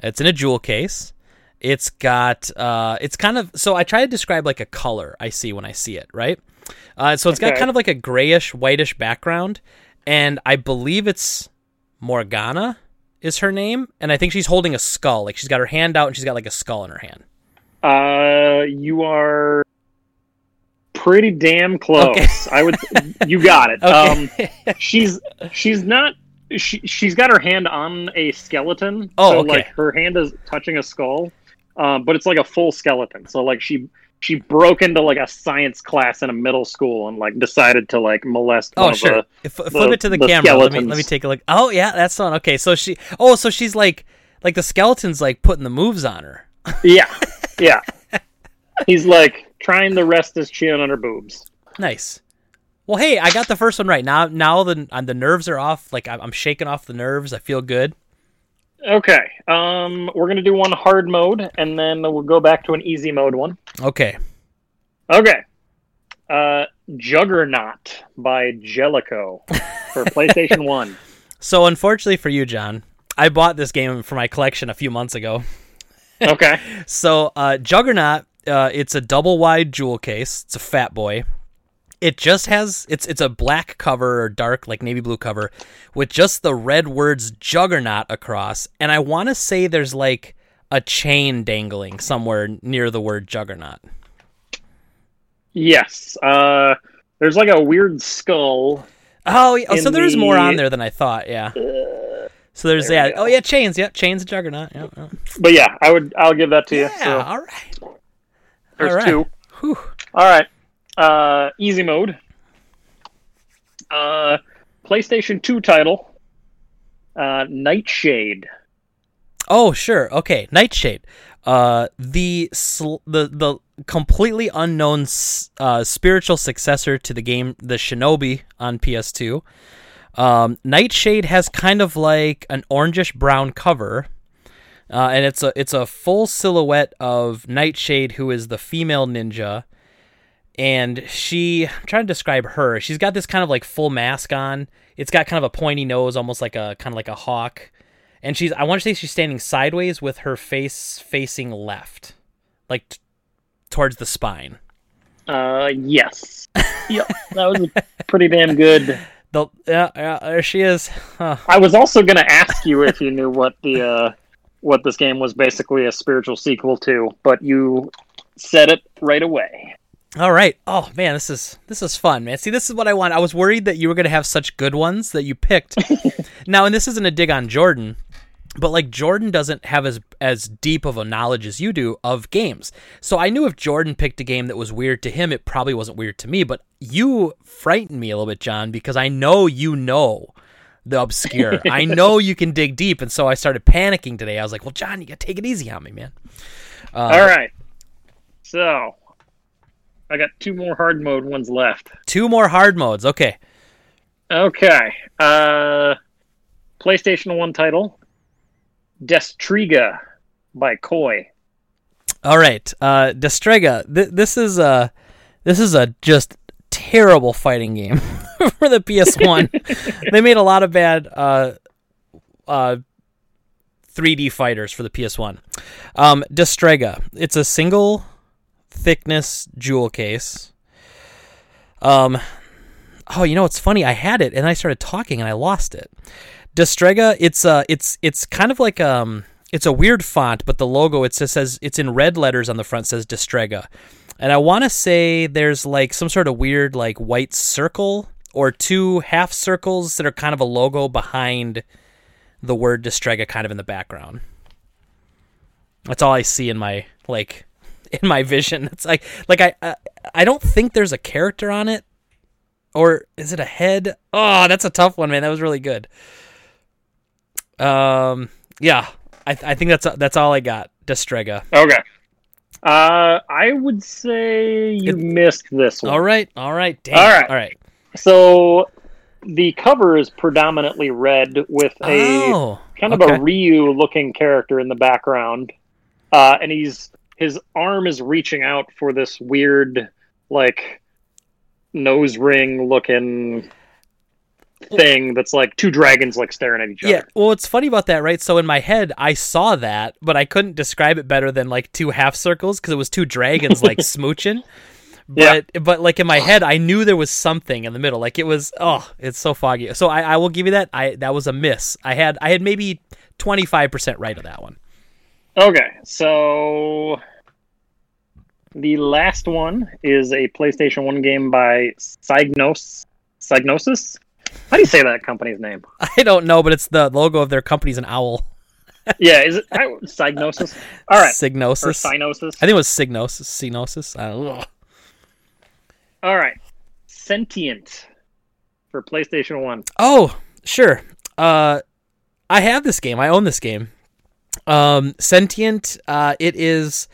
It's in a jewel case. It's got uh, it's kind of so I try to describe like a color I see when I see it, right? Uh, so it's got kind of like a grayish, whitish background, and I believe it's Morgana is her name, and I think she's holding a skull. Like she's got her hand out and she's got like a skull in her hand. Uh, you are pretty damn close. Okay. I would. You got it. <laughs> Okay. Um, she's she's not. She she's got her hand on a skeleton. Oh, so okay. like her hand is touching a skull, um, but it's like a full skeleton. So like she she broke into like a science class in a middle school and like decided to like molest. oh sure. the- flip it to the, the camera. Let me let me take a look. Oh yeah, that's the one. Okay, so she. Oh, so she's like like the skeleton's like putting the moves on her. yeah, yeah. <laughs> He's like trying to rest his chin on her boobs. Nice. Well, hey, I got the first one right now. Now the uh, the nerves are off. Like I'm, I'm shaking off the nerves. I feel good. Okay. Um, we're gonna do one hard mode, and then we'll go back to an easy mode one. Okay. Okay. Uh, Juggernaut by Jaleco for <laughs> PlayStation One. So unfortunately for you, John, I bought this game for my collection a few months ago. Okay. <laughs> So uh, Juggernaut, uh, it's a double wide jewel case. It's a fat boy. It just has it's it's a black cover or dark like navy blue cover with just the red words Juggernaut across, and I want to say there's like a chain dangling somewhere near the word Juggernaut. Yes. Uh, there's like a weird skull. Oh, yeah. so there's more on there than I thought. Yeah. So there's there yeah. Oh yeah, chains. Yep, chains Juggernaut. yeah, yep. But yeah, I would. I'll give that to you. Yeah. So all right. there's all right. two. Whew. All right. Uh, easy mode. Uh, PlayStation Two title. Uh, Nightshade. Oh sure. Okay. Nightshade. Uh, the sl- the the completely unknown s- uh, spiritual successor to the game, the Shinobi on PS2. Um, Nightshade has kind of like an orangish brown cover, uh, and it's a it's a full silhouette of Nightshade, who is the female ninja, and she I'm trying to describe her. She's got this kind of like full mask on. It's got kind of a pointy nose, almost like a kind of like a hawk, and she's I want to say she's standing sideways with her face facing left, like t- towards the spine. Uh, yes. yep. That was pretty damn good. <laughs> The yeah, yeah there she is. Huh. I was also going to ask you if you knew what the uh, what this game was basically a spiritual sequel to, but you said it right away. All right. Oh man, this is this is fun, man. See, this is what I want. I was worried that you were gonna have such good ones that you picked. <laughs> now, and this isn't a dig on Jordan, but like Jordan doesn't have as as deep of a knowledge as you do of games. So I knew if Jordan picked a game that was weird to him, it probably wasn't weird to me. But you frightened me a little bit, John, because I know you know the obscure. <laughs> I know you can dig deep, and so I started panicking today. I was like, "Well, John, you gotta take it easy on me, man." Uh, All right. So, I got two more hard mode ones left. Two more hard modes. Okay. Okay. Uh, PlayStation 1 title Destrega by Koei. All right, uh, Destrega. Th- this is a this is a just terrible fighting game <laughs> for the PS1. <laughs> they made a lot of bad uh, uh, 3D fighters for the PS1. Um, Destrega. It's a single thickness jewel case. Um, oh, you know what's funny? I had it and I started talking and I lost it. Destrega, it's uh, it's it's kind of like um, it's a weird font, but the logo it just says it's in red letters on the front says Destrega, and I want to say there's like some sort of weird like white circle or two half circles that are kind of a logo behind the word Destrega, kind of in the background. That's all I see in my like in my vision. It's like like I I, I don't think there's a character on it, or is it a head? Oh, that's a tough one, man. That was really good. Um, yeah, I I think that's that's all I got. Destrega. Okay. Uh, I would say you It- missed this one. All right, all right, dang, All right. all right. So the cover is predominantly red with a oh, kind of okay. a Ryu looking character in the background. Uh, and he's his arm is reaching out for this weird like nose ring looking thing that's like two dragons like staring at each Yeah, other. well, it's funny about that, right? So in my head, I saw that, but I couldn't describe it better than like two half circles because it was two dragons like <laughs> smooching. Yeah. But but like in my head, I knew there was something in the middle. Like it was, oh, it's so foggy. So I, I will give you that. I that was a miss. I had I had maybe twenty five percent right on that one. Okay, so the last one is a PlayStation 1 game by Psygnos Psygnosis. How do you say that company's name? <laughs> I don't know, but it's the logo of their company's an owl. <laughs> Yeah, is it I, Psygnosis? <laughs> All right, or Signosis. I think it was Signosis. Signosis. I don't know. All right, Sentient for PlayStation 1. Oh, sure. Uh, I have this game. I own this game. Um, Sentient. Uh, it is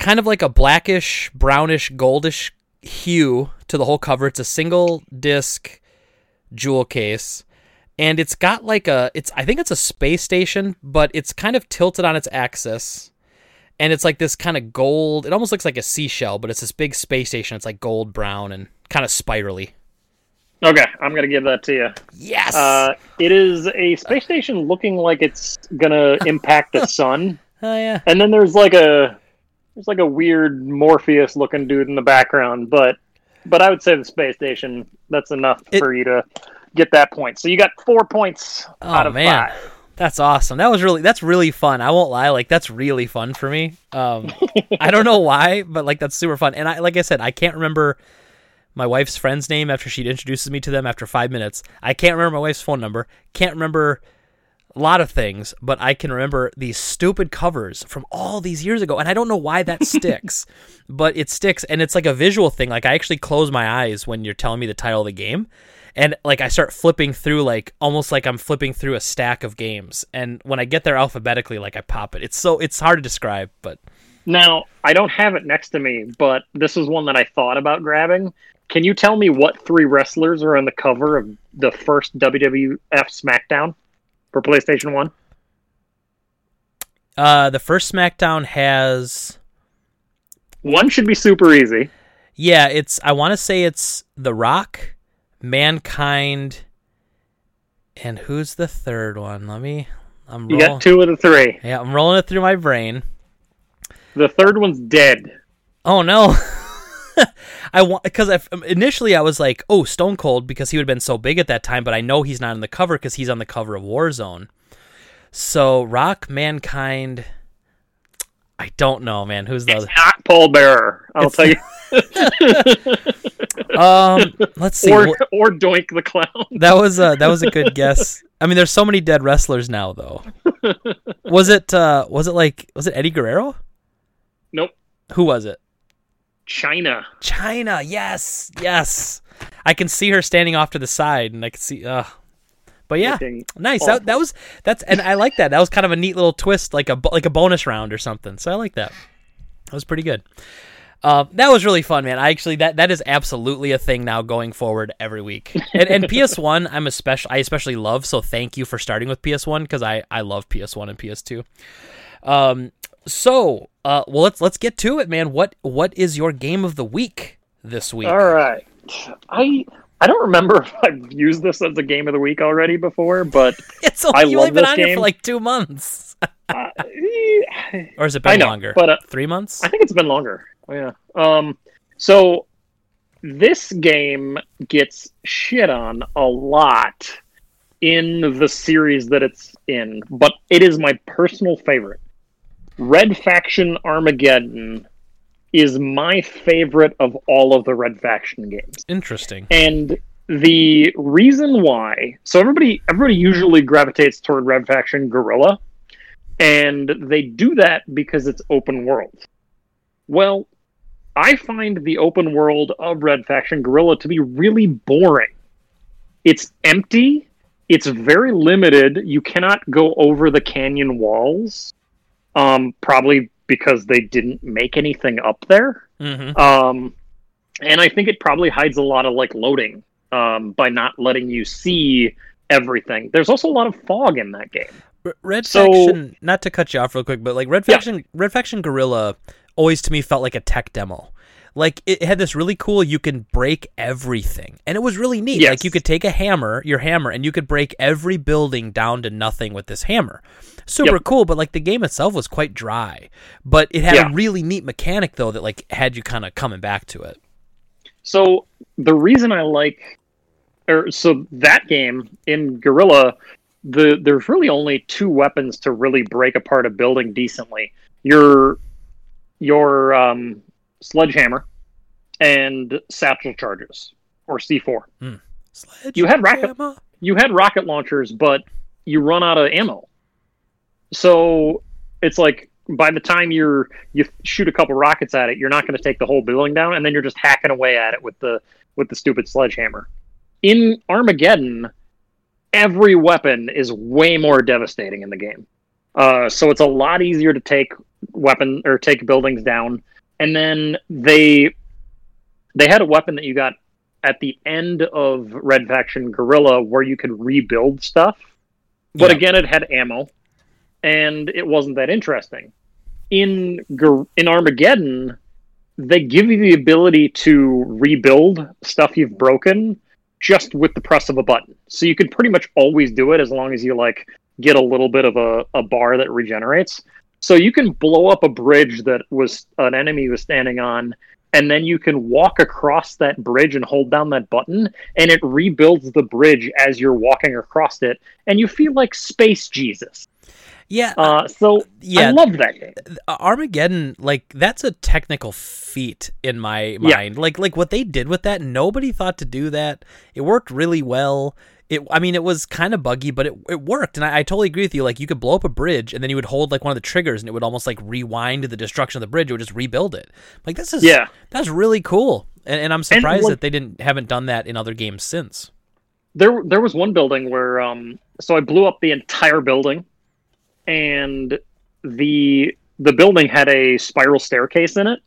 kind of like a blackish, brownish, goldish hue to the whole cover. It's a single disc jewel case, and it's got like a. It's I think it's a space station, but it's kind of tilted on its axis. And it's like this kind of gold. It almost looks like a seashell, but it's this big space station. It's like gold brown and kind of spirally. Okay, I'm gonna give that to you. Yes. Uh, it is a space station looking like it's gonna impact the sun, <laughs> oh yeah. and then there's like a there's like a weird Morpheus looking dude in the background, but but I would say the space station that's enough It- for you to get that point. So you got four points Oh out of man, five. that's awesome. That was really that's really fun. I won't lie, like that's really fun for me. Um, I don't know why, but like that's super fun. And I like I said, I can't remember my wife's friend's name after she introduces me to them after five minutes. I can't remember my wife's phone number. Can't remember a lot of things, but I can remember these stupid covers from all these years ago, and I don't know why that <laughs> sticks, but it sticks, and it's like a visual thing. Like I actually close my eyes when you're telling me the title of the game, and like I start flipping through, like almost like I'm flipping through a stack of games, and when I get there alphabetically, like I pop it. It's so it's hard to describe, but Now I don't have it next to me, but this is one that I thought about grabbing. Can you tell me what three wrestlers are on the cover of the first WWF SmackDown for PlayStation One? uh, the first SmackDown has One should be super easy. Yeah, it's I want to say it's The Rock, Mankind, and who's the third one? Let me I'm You got two of the three. Yeah, I'm rolling it through my brain. The third one's dead. Oh no. <laughs> I want because initially I was like, "Oh, Stone Cold" because he would have been so big at that time, but I know he's not on the cover because he's on the cover of Warzone. So, Rock, Mankind, I don't know, man. Who's the It's other? not Paul Bearer. I'll It's- tell you. <laughs> Um, let's see. or or Doink the Clown. That was a that was a good guess. I mean, there's so many dead wrestlers now, though. <laughs> Was it uh was it like was it Eddie Guerrero? Nope. Who was it? Chyna. Chyna. Yes, yes. I can see her standing off to the side, and I can see. Uh, but yeah, nice. That, that was that's and I like that. That was kind of a neat little twist, like a like a bonus round or something. So I like that. That was pretty good. Uh, that was really fun, man. I actually that that is absolutely a thing now going forward every week. And, and <laughs> PS One, I'm especially I especially love. So thank you for starting with PS One because I I love PS One and PS Two. Um, so uh, well let's let's get to it, man. What what is your game of the week this week? All right. I I don't remember <laughs> if I've used this as a game of the week already before, but <laughs> It's only, I you've only been this on here game. for like two months, <laughs> uh, or has it been know, longer? but uh, Three months? I think it's been longer. Oh, Yeah. Um. So this game gets shit on a lot in the series that it's in, but it is my personal favorite. Red Faction Armageddon is my favorite of all of the Red Faction games. Interesting. And the reason why so everybody everybody usually gravitates toward Red Faction Guerrilla, and they do that because it's open world. Well, I find the open world of Red Faction Guerrilla to be really boring. It's empty, it's very limited. You cannot go over the canyon walls. Um, probably because they didn't make anything up there. Mm-hmm. Um, and I think it probably hides a lot of like loading um, by not letting you see everything. There's also a lot of fog in that game. Red So- Faction, not to cut you off real quick, but like Red Yeah. Faction, Red Faction Guerrilla always to me felt like a tech demo. Like it had this really cool, you can break everything, and it was really neat. Yes. Like you could take a hammer, your hammer, and you could break every building down to nothing with this hammer. Super Yep. cool, but like the game itself was quite dry. But it had Yeah. a really neat mechanic though that like had you kind of coming back to it. So the reason I like, or so that game in Guerrilla, the there's really only two weapons to really break apart a building decently. Your your um, sledgehammer and satchel charges or C4. Sledge You had hammer. you had rocket launchers, but you run out of ammo. So it's like by the time you're you shoot a couple rockets at it, you're not going to take the whole building down, and then you're just hacking away at it with the with the stupid sledgehammer. In Armageddon, every weapon is way more devastating in the game. Uh, so it's a lot easier to take weapon or take buildings down. And then they they had a weapon that you got at the end of Red Faction Guerrilla where you could rebuild stuff. But Yeah. again, it had ammo, and it wasn't that interesting. In in Armageddon, they give you the ability to rebuild stuff you've broken just with the press of a button. So you could pretty much always do it as long as you like get a little bit of a, a bar that regenerates. So you can blow up a bridge that was an enemy was standing on, and then you can walk across that bridge and hold down that button, and it rebuilds the bridge as you're walking across it, and you feel like space Jesus. Yeah, Uh, so yeah. I love that game. Uh, Armageddon, like that's a technical feat in my Yeah. mind. Like like what they did with that, nobody thought to do that. It worked really well. It, I mean, it was kind of buggy, but it, it worked, and I, I totally agree with you. Like, you could blow up a bridge, and then you would hold like one of the triggers, and it would almost like rewind the destruction of the bridge. It would just rebuild it. Like, this is Yeah. that's really cool, and, and I'm surprised like- that they didn't haven't done that in other games since. there there was one building where um so I blew up the entire building and the the building had a spiral staircase in it.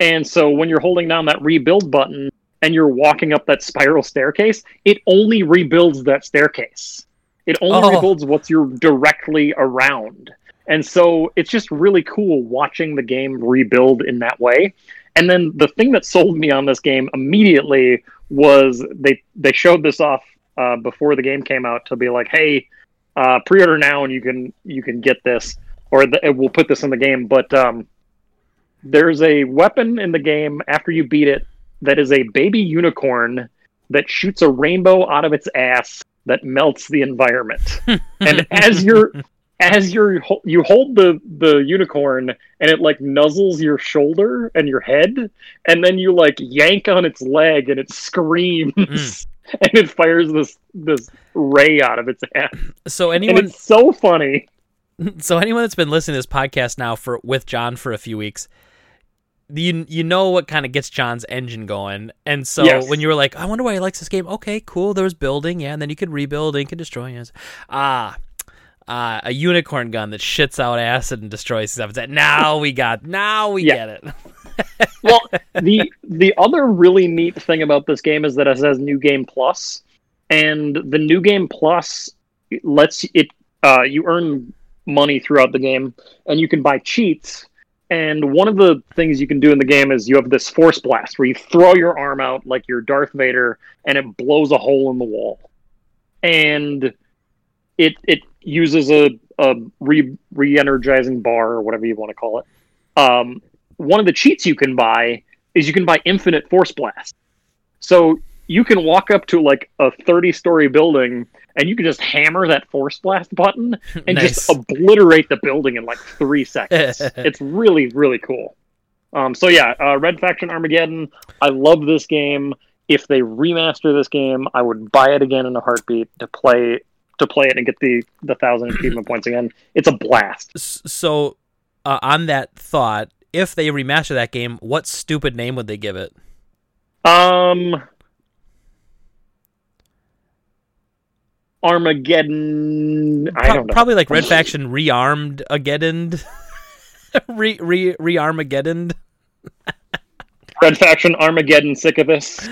And so when you're holding down that rebuild button and you're walking up that spiral staircase, it only rebuilds that staircase. It only Oh. rebuilds what you're directly around. And so it's just really cool watching the game rebuild in that way. And then the thing that sold me on this game immediately was they they showed this off uh, before the game came out to be like, hey, uh, pre-order now and you can you can get this, or the, we'll put this in the game. But um, there's a weapon in the game after you beat it that is a baby unicorn that shoots a rainbow out of its ass that melts the environment. <laughs> and as you're as you're you hold the the unicorn and it like nuzzles your shoulder and your head and then you like yank on its leg and it screams Mm. <laughs> and it fires this this ray out of its ass So and anyone, it's so funny <laughs> so anyone that's been listening to this podcast now for with John for a few weeks, you you know what kind of gets John's engine going. And so Yes. when you were like, I wonder why he likes this game. Okay, cool. There was building, yeah, and then you could rebuild and you could destroy. Yes. Ah. Uh, a unicorn gun that shits out acid and destroys stuff. It's like, now we got, now we Yeah. get it. <laughs> well the the other really neat thing about this game is that it has new game plus and the new game plus lets it uh, you earn money throughout the game and you can buy cheats and one of the things you can do in the game is you have this force blast where you throw your arm out like you're darth vader and it blows a hole in the wall and it it uses a, a re re-energizing bar or whatever you want to call it um, one of the cheats you can buy is you can buy infinite force blast. So you can walk up to like a 30 story building and you can just hammer that force blast button <laughs> and just obliterate the building in like three seconds. <laughs> it's really, really cool. Um, so yeah, uh, Red Faction Armageddon. I love this game. If they remaster this game, I would buy it again in a heartbeat to play to play it and get the the thousand achievement <clears throat> points again. It's a blast. So, uh, on that thought, if they remaster that game, what stupid name would they give it? Um, Armageddon. I don't know. Probably like Red Faction rearmed again, <laughs> re re rearmageddon. Red Faction Armageddon Sisyphus.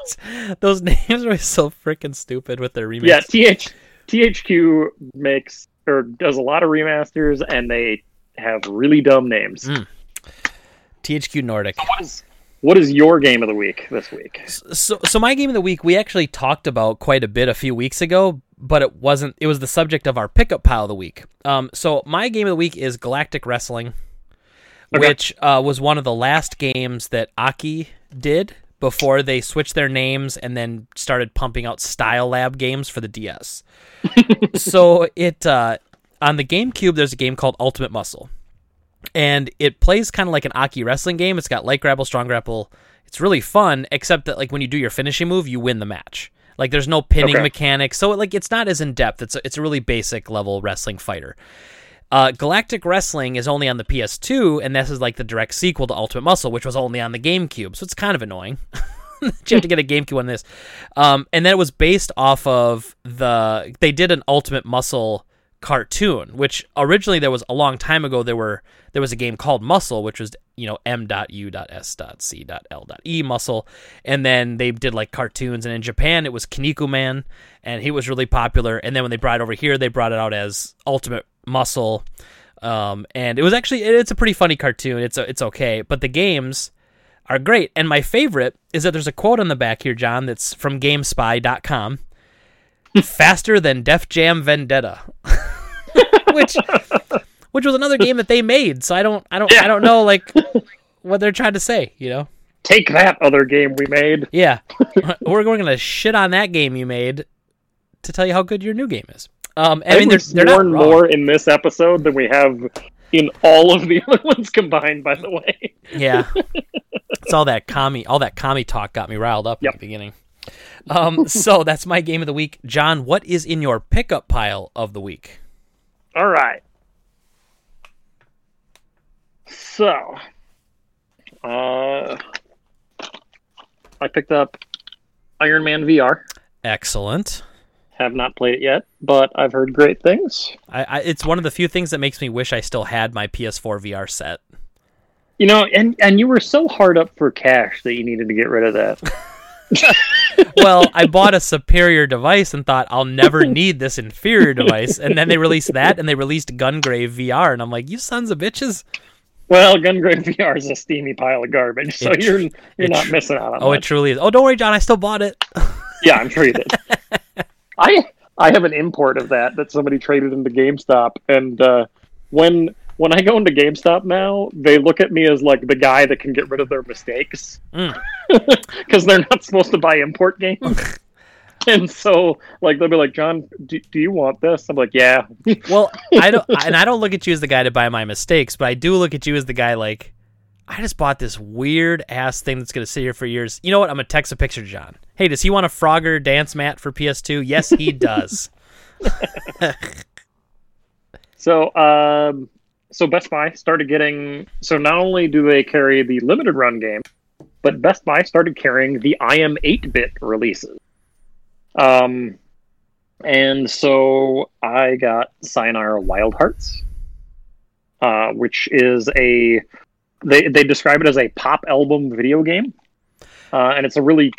<laughs> Those names are so freaking stupid with their remakes. Yeah, TH THQ makes or does a lot of remasters, and they have really dumb names. Mm. THQ Nordic. What is what is your game of the week this week? So, so my game of the week we actually talked about quite a bit a few weeks ago, but it wasn't. It was the subject of our pickup pile of the week. Um, so my game of the week is Galactic Wrestling, Okay. which uh, was one of the last games that Aki did before they switched their names and then started pumping out Style Lab games for the DS. <laughs> so it uh, on the GameCube, there's a game called Ultimate Muscle and it plays kind of like an Aki wrestling game. It's got light grapple, strong grapple. It's really fun, except that like when you do your finishing move, you win the match. Like there's no pinning Okay. mechanics, so like it's not as in depth. It's a, it's a really basic level wrestling fighter. Uh, Galactic Wrestling is only on the PS2, and this is like the direct sequel to Ultimate Muscle, which was only on the GameCube. So it's kind of annoying. <laughs> you have to get a GameCube on this. Um, and then it was based off of the. They did an Ultimate Muscle cartoon, which originally there was a long time ago. There were there was a game called Muscle, which was you know M.U.S.C.L.E Muscle, and then they did like cartoons. And in Japan, it was Kinnikuman, and he was really popular. And then when they brought it over here, they brought it out as Ultimate Muscle. Um, and it was actually it- it's a pretty funny cartoon. It's it's okay, but the games are great. And my favorite is that there's a quote on the back here, John, that's from GameSpy.com. Faster than Def Jam Vendetta, <laughs> which which was another game that they made. So I don't I don't I don't know like what they're trying to say. You know? Take that other game we made. Yeah, <laughs> we're going to shit on that game you made to tell you how good your new game is. Um, I, I mean, think they're, we've they're not sworn wrong. more in this episode than we have in all of the <laughs> other ones combined. By the way, Yeah. it's all that commie all that commie talk got me riled up Yep. in the beginning. Um so that's my game of the week. John, what is in your pickup pile of the week? all right. So, uh, I picked up Iron Man VR. Excellent. Have not played it yet, but I've heard great things. I, I it's one of the few things that makes me wish I still had my PS4 VR set. You know, and and you were so hard up for cash that you needed to get rid of that. <laughs> Well, I bought a superior device and thought I'll never need this inferior device, and then they released that and they released Gungrave VR, and I'm like, you sons of bitches! Well, Gungrave VR is a steamy pile of garbage, so It you're you're not missing out on it. Oh, it truly is. Oh, don't worry, John, I still bought it. Yeah, I'm sure you did. <laughs> I I have an import of that that somebody traded into GameStop, and uh, when when I go into GameStop now, they look at me as like the guy that can get rid of their mistakes Mm. <laughs> because they're not supposed to buy import games. <laughs> and so, like, they'll be like, "John, do, do you want this?" I'm like, "Yeah." <laughs> Well, I don't, and I don't look at you as the guy to buy my mistakes, but I do look at you as the guy like, I just bought this weird ass thing that's gonna sit here for years. You know what? I'm gonna text a picture to John. Hey, does he want a Frogger dance mat for PS2? Yes, he does. So, um, so Best Buy started getting. So not only do they carry the limited run game, but Best Buy started carrying the iam8bit releases. Um, and so I got Sayonara Wild Hearts, uh, which is a they they describe it as a pop album video game, uh, and it's a really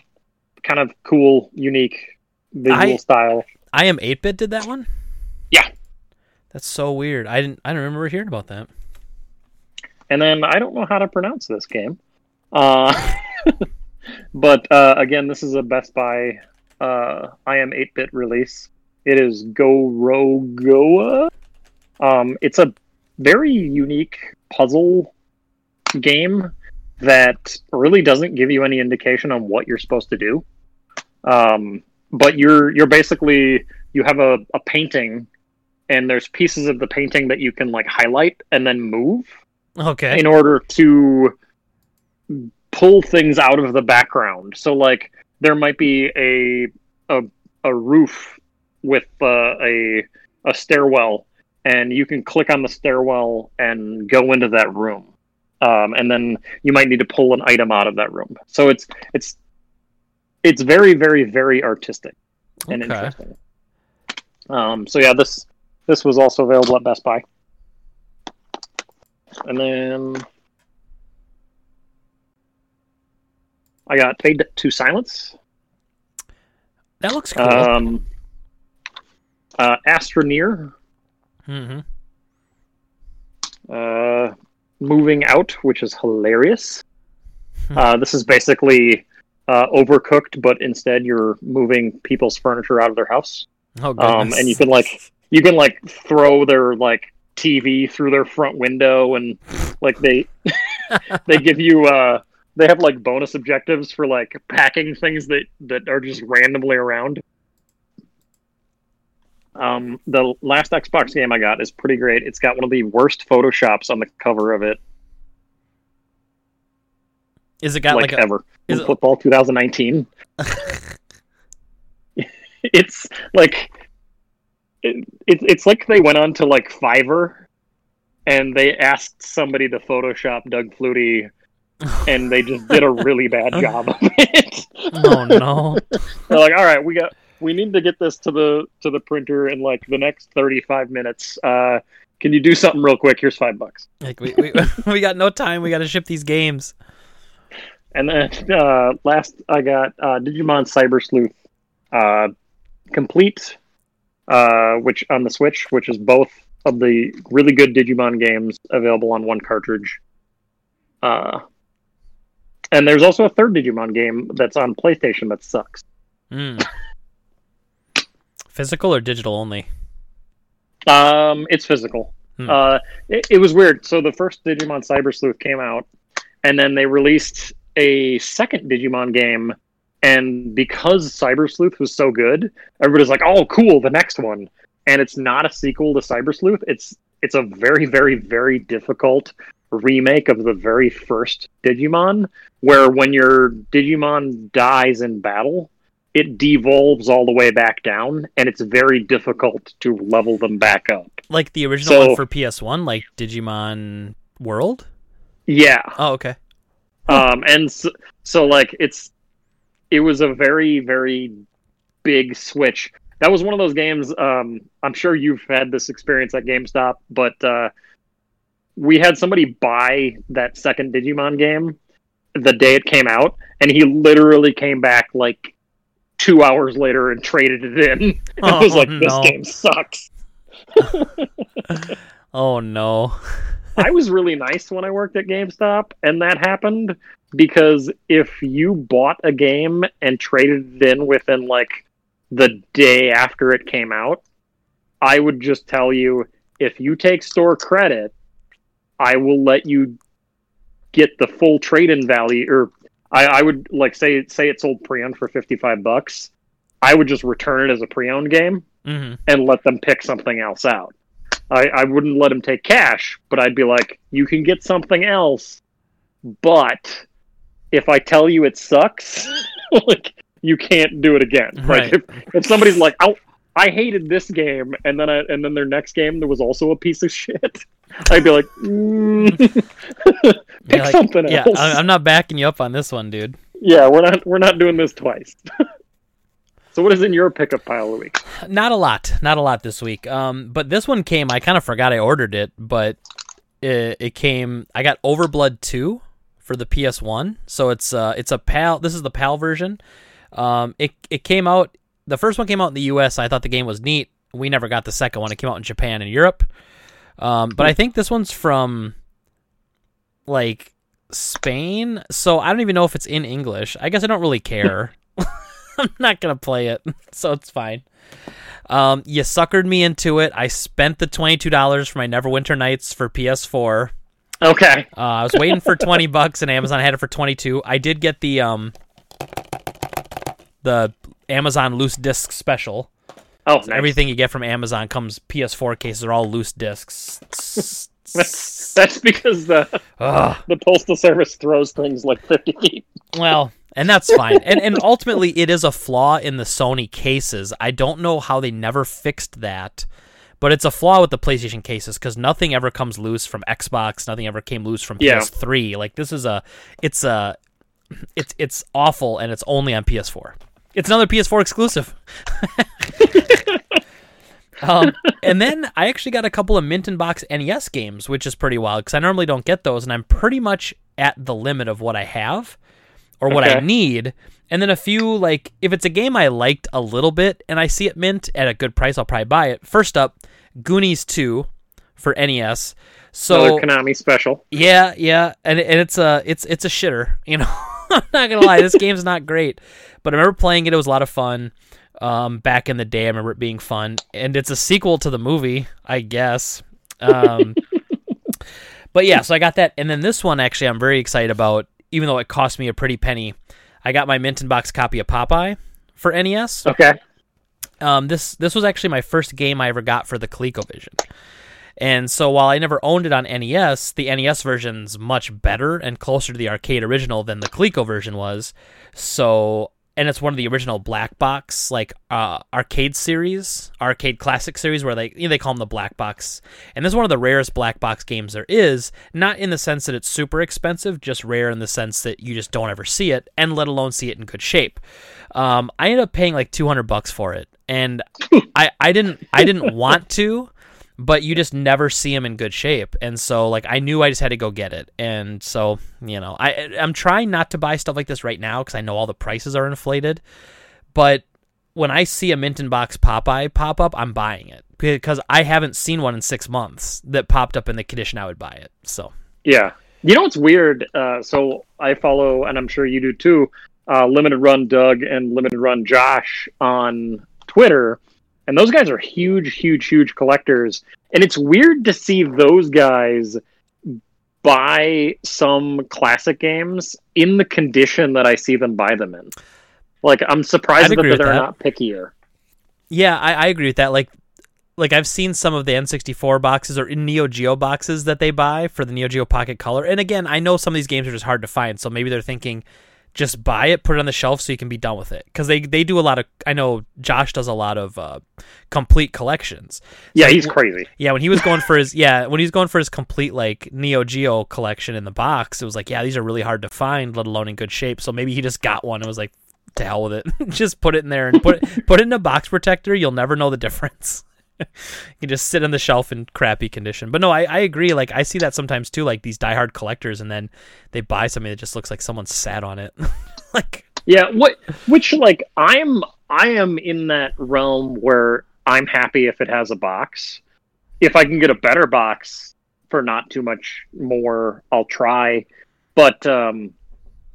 kind of cool, unique visual I- style. I am 8-bit did that one. That's so weird. I didn't. I don't remember hearing about that. And then I don't know how to pronounce this game. Uh, <laughs> but uh, again, this is a Best Buy uh, am 8 bit release. It is Gorogoa. Um, it's a very unique puzzle game that really doesn't give you any indication on what you're supposed to do. Um, but you're you're basically you have a, a painting and there's pieces of the painting that you can like highlight and then move Okay. in order to pull things out of the background. So like there might be a a, a roof with uh, a a stairwell, and you can click on the stairwell and go into that room. Um, and then you might need to pull an item out of that room. So it's it's it's very very very artistic and Okay. interesting. Um, so yeah, this this was also available at Best Buy. And then I got Fade to Silence. That looks cool. Um, uh, Astroneer. hmm Uh, Moving Out, which is hilarious. Hmm. Uh, this is basically uh, overcooked, but instead you're moving people's furniture out of their house. Oh, goodness. Um, and you can like you can like throw their like TV through their front window, and like they <laughs> they give you uh they have like bonus objectives for like packing things that that are just randomly around. Um, the last Xbox game I got is pretty great. It's got one of the worst photoshops on the cover of it, Is it got like, like, a, ever. is In it- football 2019. <laughs> it's like it, it, it's like they went on to like Fiverr and they asked somebody to Photoshop Doug Flutie <laughs> and they just did a really bad <laughs> job of it. oh no. <laughs> They're like, all right, we got we need to get this to the to the printer in like the next 35 minutes. Uh, can you do something real quick? Here's five bucks. Like we, we we got no time. We got to ship these games. And then uh, last, I got uh, Digimon Cyber Sleuth uh, complete, uh, which on the Switch, which is both of the really good Digimon games available on one cartridge. Uh, and there's also a third Digimon game that's on PlayStation that sucks. Mm. Physical or digital only? Um, it's physical. Hmm. Uh, it, it was weird. So the first Digimon Cyber Sleuth came out, and then they released a second Digimon game. And because Cyber Sleuth was so good, everybody's like, "Oh, cool, the next one." And it's not a sequel to Cyber Sleuth. It's it's a very, very, very difficult remake of the very first Digimon, where when your Digimon dies in battle, it devolves all the way back down, and it's very difficult to level them back up. Like the original So- one for PS1, like Digimon World? Yeah, Oh, okay. um, and so, so like it's it was a very very big switch. That was one of those games. Um, I'm sure you've had this experience at GameStop, but uh, we had somebody buy that second Digimon game the day it came out, and he literally came back like two hours later and traded it in. <laughs> I was Oh, like, "This no. game sucks." <laughs> Oh no. I was really nice when I worked at GameStop, and that happened because if you bought a game and traded it in within like the day after it came out, I would just tell you if you take store credit, I will let you get the full trade in value or I, I would like say say it sold pre owned for fifty five bucks. I would just return it as a pre owned game hmm and let them pick something else out. I, I wouldn't let them take cash, but I'd be like, you can get something else, but if I tell you it sucks, <laughs> like you can't do it again. Right. Like if, if somebody's like, oh, I hated this game, and then I, and then their next game there was also a piece of shit, <laughs> I'd be like, mm, <laughs> Be pick like, something yeah, else. I- I'm not backing you up on this one, dude. yeah, we're not we're not doing this twice. so what is in your pickup pile of the week? Not a lot, not a lot this week. Um, but this one came. I kind of forgot I ordered it, but it, it came. I got Overblood two for the PS1, so it's uh, it's a PAL. This is the PAL version. Um, it it came out. The first one came out in the U.S. I thought the game was neat. We never got the second one. It came out in Japan and Europe. Um, but I think this one's from like Spain, so I don't even know if it's in English. I guess I don't really care. <laughs> <laughs> I'm not gonna play it, <laughs> so it's fine. Um, you suckered me into it. I spent the twenty two dollars for my Neverwinter Nights for PS4. Okay. Uh, I was waiting for twenty bucks, and Amazon had it for twenty two. I did get the um the Amazon loose disc special. Oh, nice. Everything you get from Amazon comes PS4 cases are all loose discs. That's, <laughs> that's because the Ugh. the postal service throws things like fifty feet. Well, and that's fine. And and ultimately, it is a flaw in the Sony cases. I don't know how they never fixed that, but it's a flaw with the PlayStation cases because nothing ever comes loose from Xbox. Nothing ever came loose from Yeah. PS3. Like this is a, it's a, it's it's awful, and it's only on PS4. It's another PS4 exclusive. <laughs> um, and then I actually got a couple of Mint in Box NES games, which is pretty wild because I normally don't get those, and I'm pretty much at the limit of what I have or what I need. And then a few like if it's a game I liked a little bit and I see it mint at a good price, I'll probably buy it. First up, Goonies 2 for NES. So Another Konami special. yeah, yeah, and and it's a it's it's a shitter. <laughs> You know, I'm not gonna lie, this game's not great, but I remember playing it. It was a lot of fun. Um, back in the day, I remember it being fun, and it's a sequel to the movie, I guess. Um, <laughs> but yeah, so I got that, and then this one actually, I'm very excited about, even though it cost me a pretty penny. I got my mint in box copy of Popeye for NES. Okay. Um, this this was actually my first game I ever got for the ColecoVision. And so while I never owned it on NES, the NES version's much better and closer to the arcade original than the Coleco version was. So and it's one of the original black box like uh, arcade series, arcade classic series where they you know, they call them the black box. And this is one of the rarest black box games there is, not in the sense that it's super expensive, just rare in the sense that you just don't ever see it and let alone see it in good shape. Um, I ended up paying like 200 bucks for it and I I didn't I didn't want to but you just never see him in good shape and so like i knew i just had to go get it and so you know i i'm trying not to buy stuff like this right now because i know all the prices are inflated but when i see a mint in box popeye pop up i'm buying it because i haven't seen one in six months that popped up in the condition i would buy it so Yeah. You know what's weird? Uh, so I follow, and I'm sure you do too, uh, Limited Run Doug and Limited Run Josh on Twitter. And those guys are huge, huge, huge collectors. And it's weird to see those guys buy some classic games in the condition that I see them buy them in. Like, I'm surprised that they're that. not pickier. Yeah, I, I agree with that. Like, like I've seen some of the N64 boxes or Neo Geo boxes that they buy for the Neo Geo Pocket Color. And again, I know some of these games are just hard to find, so maybe they're thinking, just buy it, put it on the shelf, so you can be done with it. Because they they do a lot of. I know Josh does a lot of uh, complete collections. Yeah, So he's w- crazy. Yeah, when he was going for his <laughs> yeah, when he was going for his complete like Neo Geo collection in the box, it was like, yeah, these are really hard to find, let alone in good shape. So maybe he just got one and was like, to hell with it, <laughs> just put it in there and put it put it in a box protector. You'll never know the difference. <laughs> you just sit on the shelf in crappy condition. But no, I, I agree. Like I see that sometimes too, like these diehard collectors, and then they buy something that just looks like someone sat on it. <laughs> like Yeah, what which like I'm I am in that realm where I'm happy if it has a box. If I can get a better box for not too much more, I'll try. But um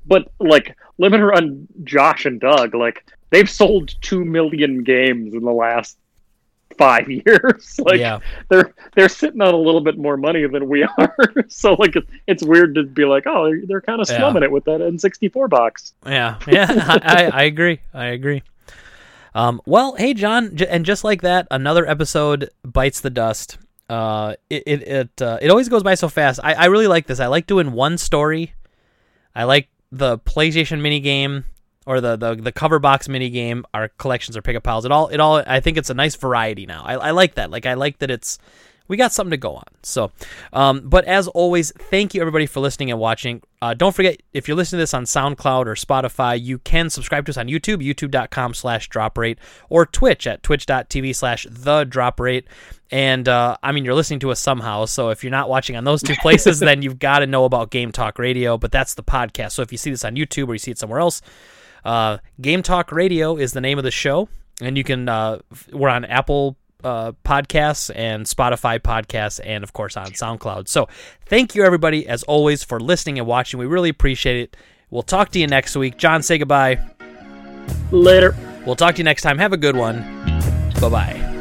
but like limited run Josh and Doug, like they've sold 2 million games in the last 5 <laughs> years. <laughs> like yeah, they're they're sitting on a little bit more money than we <laughs> are. so like it's, it's weird to be like, "Oh, they're, they're kind of Yeah. it with that N64 box." yeah, yeah. I, I agree. I agree. Um, well, hey, John, j- and just like that, another episode bites the dust. Uh, it it it, uh, it always goes by so fast. I, I really like this. I like doing one story. I like the PlayStation mini game or the, the the cover box mini game. Our collections are pickup piles. It all it all. I think it's a nice variety now. I, I like that. Like I like that it's we got something to go on. So, um, but as always, thank you everybody for listening and watching. Uh, don't forget, if you're listening to this on SoundCloud or Spotify, you can subscribe to us on YouTube, youtube.com slash drop rate, or Twitch at twitch.tv slash the drop rate. And, uh, I mean, you're listening to us somehow. So if you're not watching on those two places, <laughs> then you've got to know about Game Talk Radio, but that's the podcast. So if you see this on YouTube or you see it somewhere else, uh, Game Talk Radio is the name of the show. And you can, uh, we're on Apple uh, podcasts and Spotify podcasts, and of course on SoundCloud. So, thank you everybody, as always, for listening and watching. We really appreciate it. We'll talk to you next week. John, say goodbye. Later. We'll talk to you next time. Have a good one. Bye bye.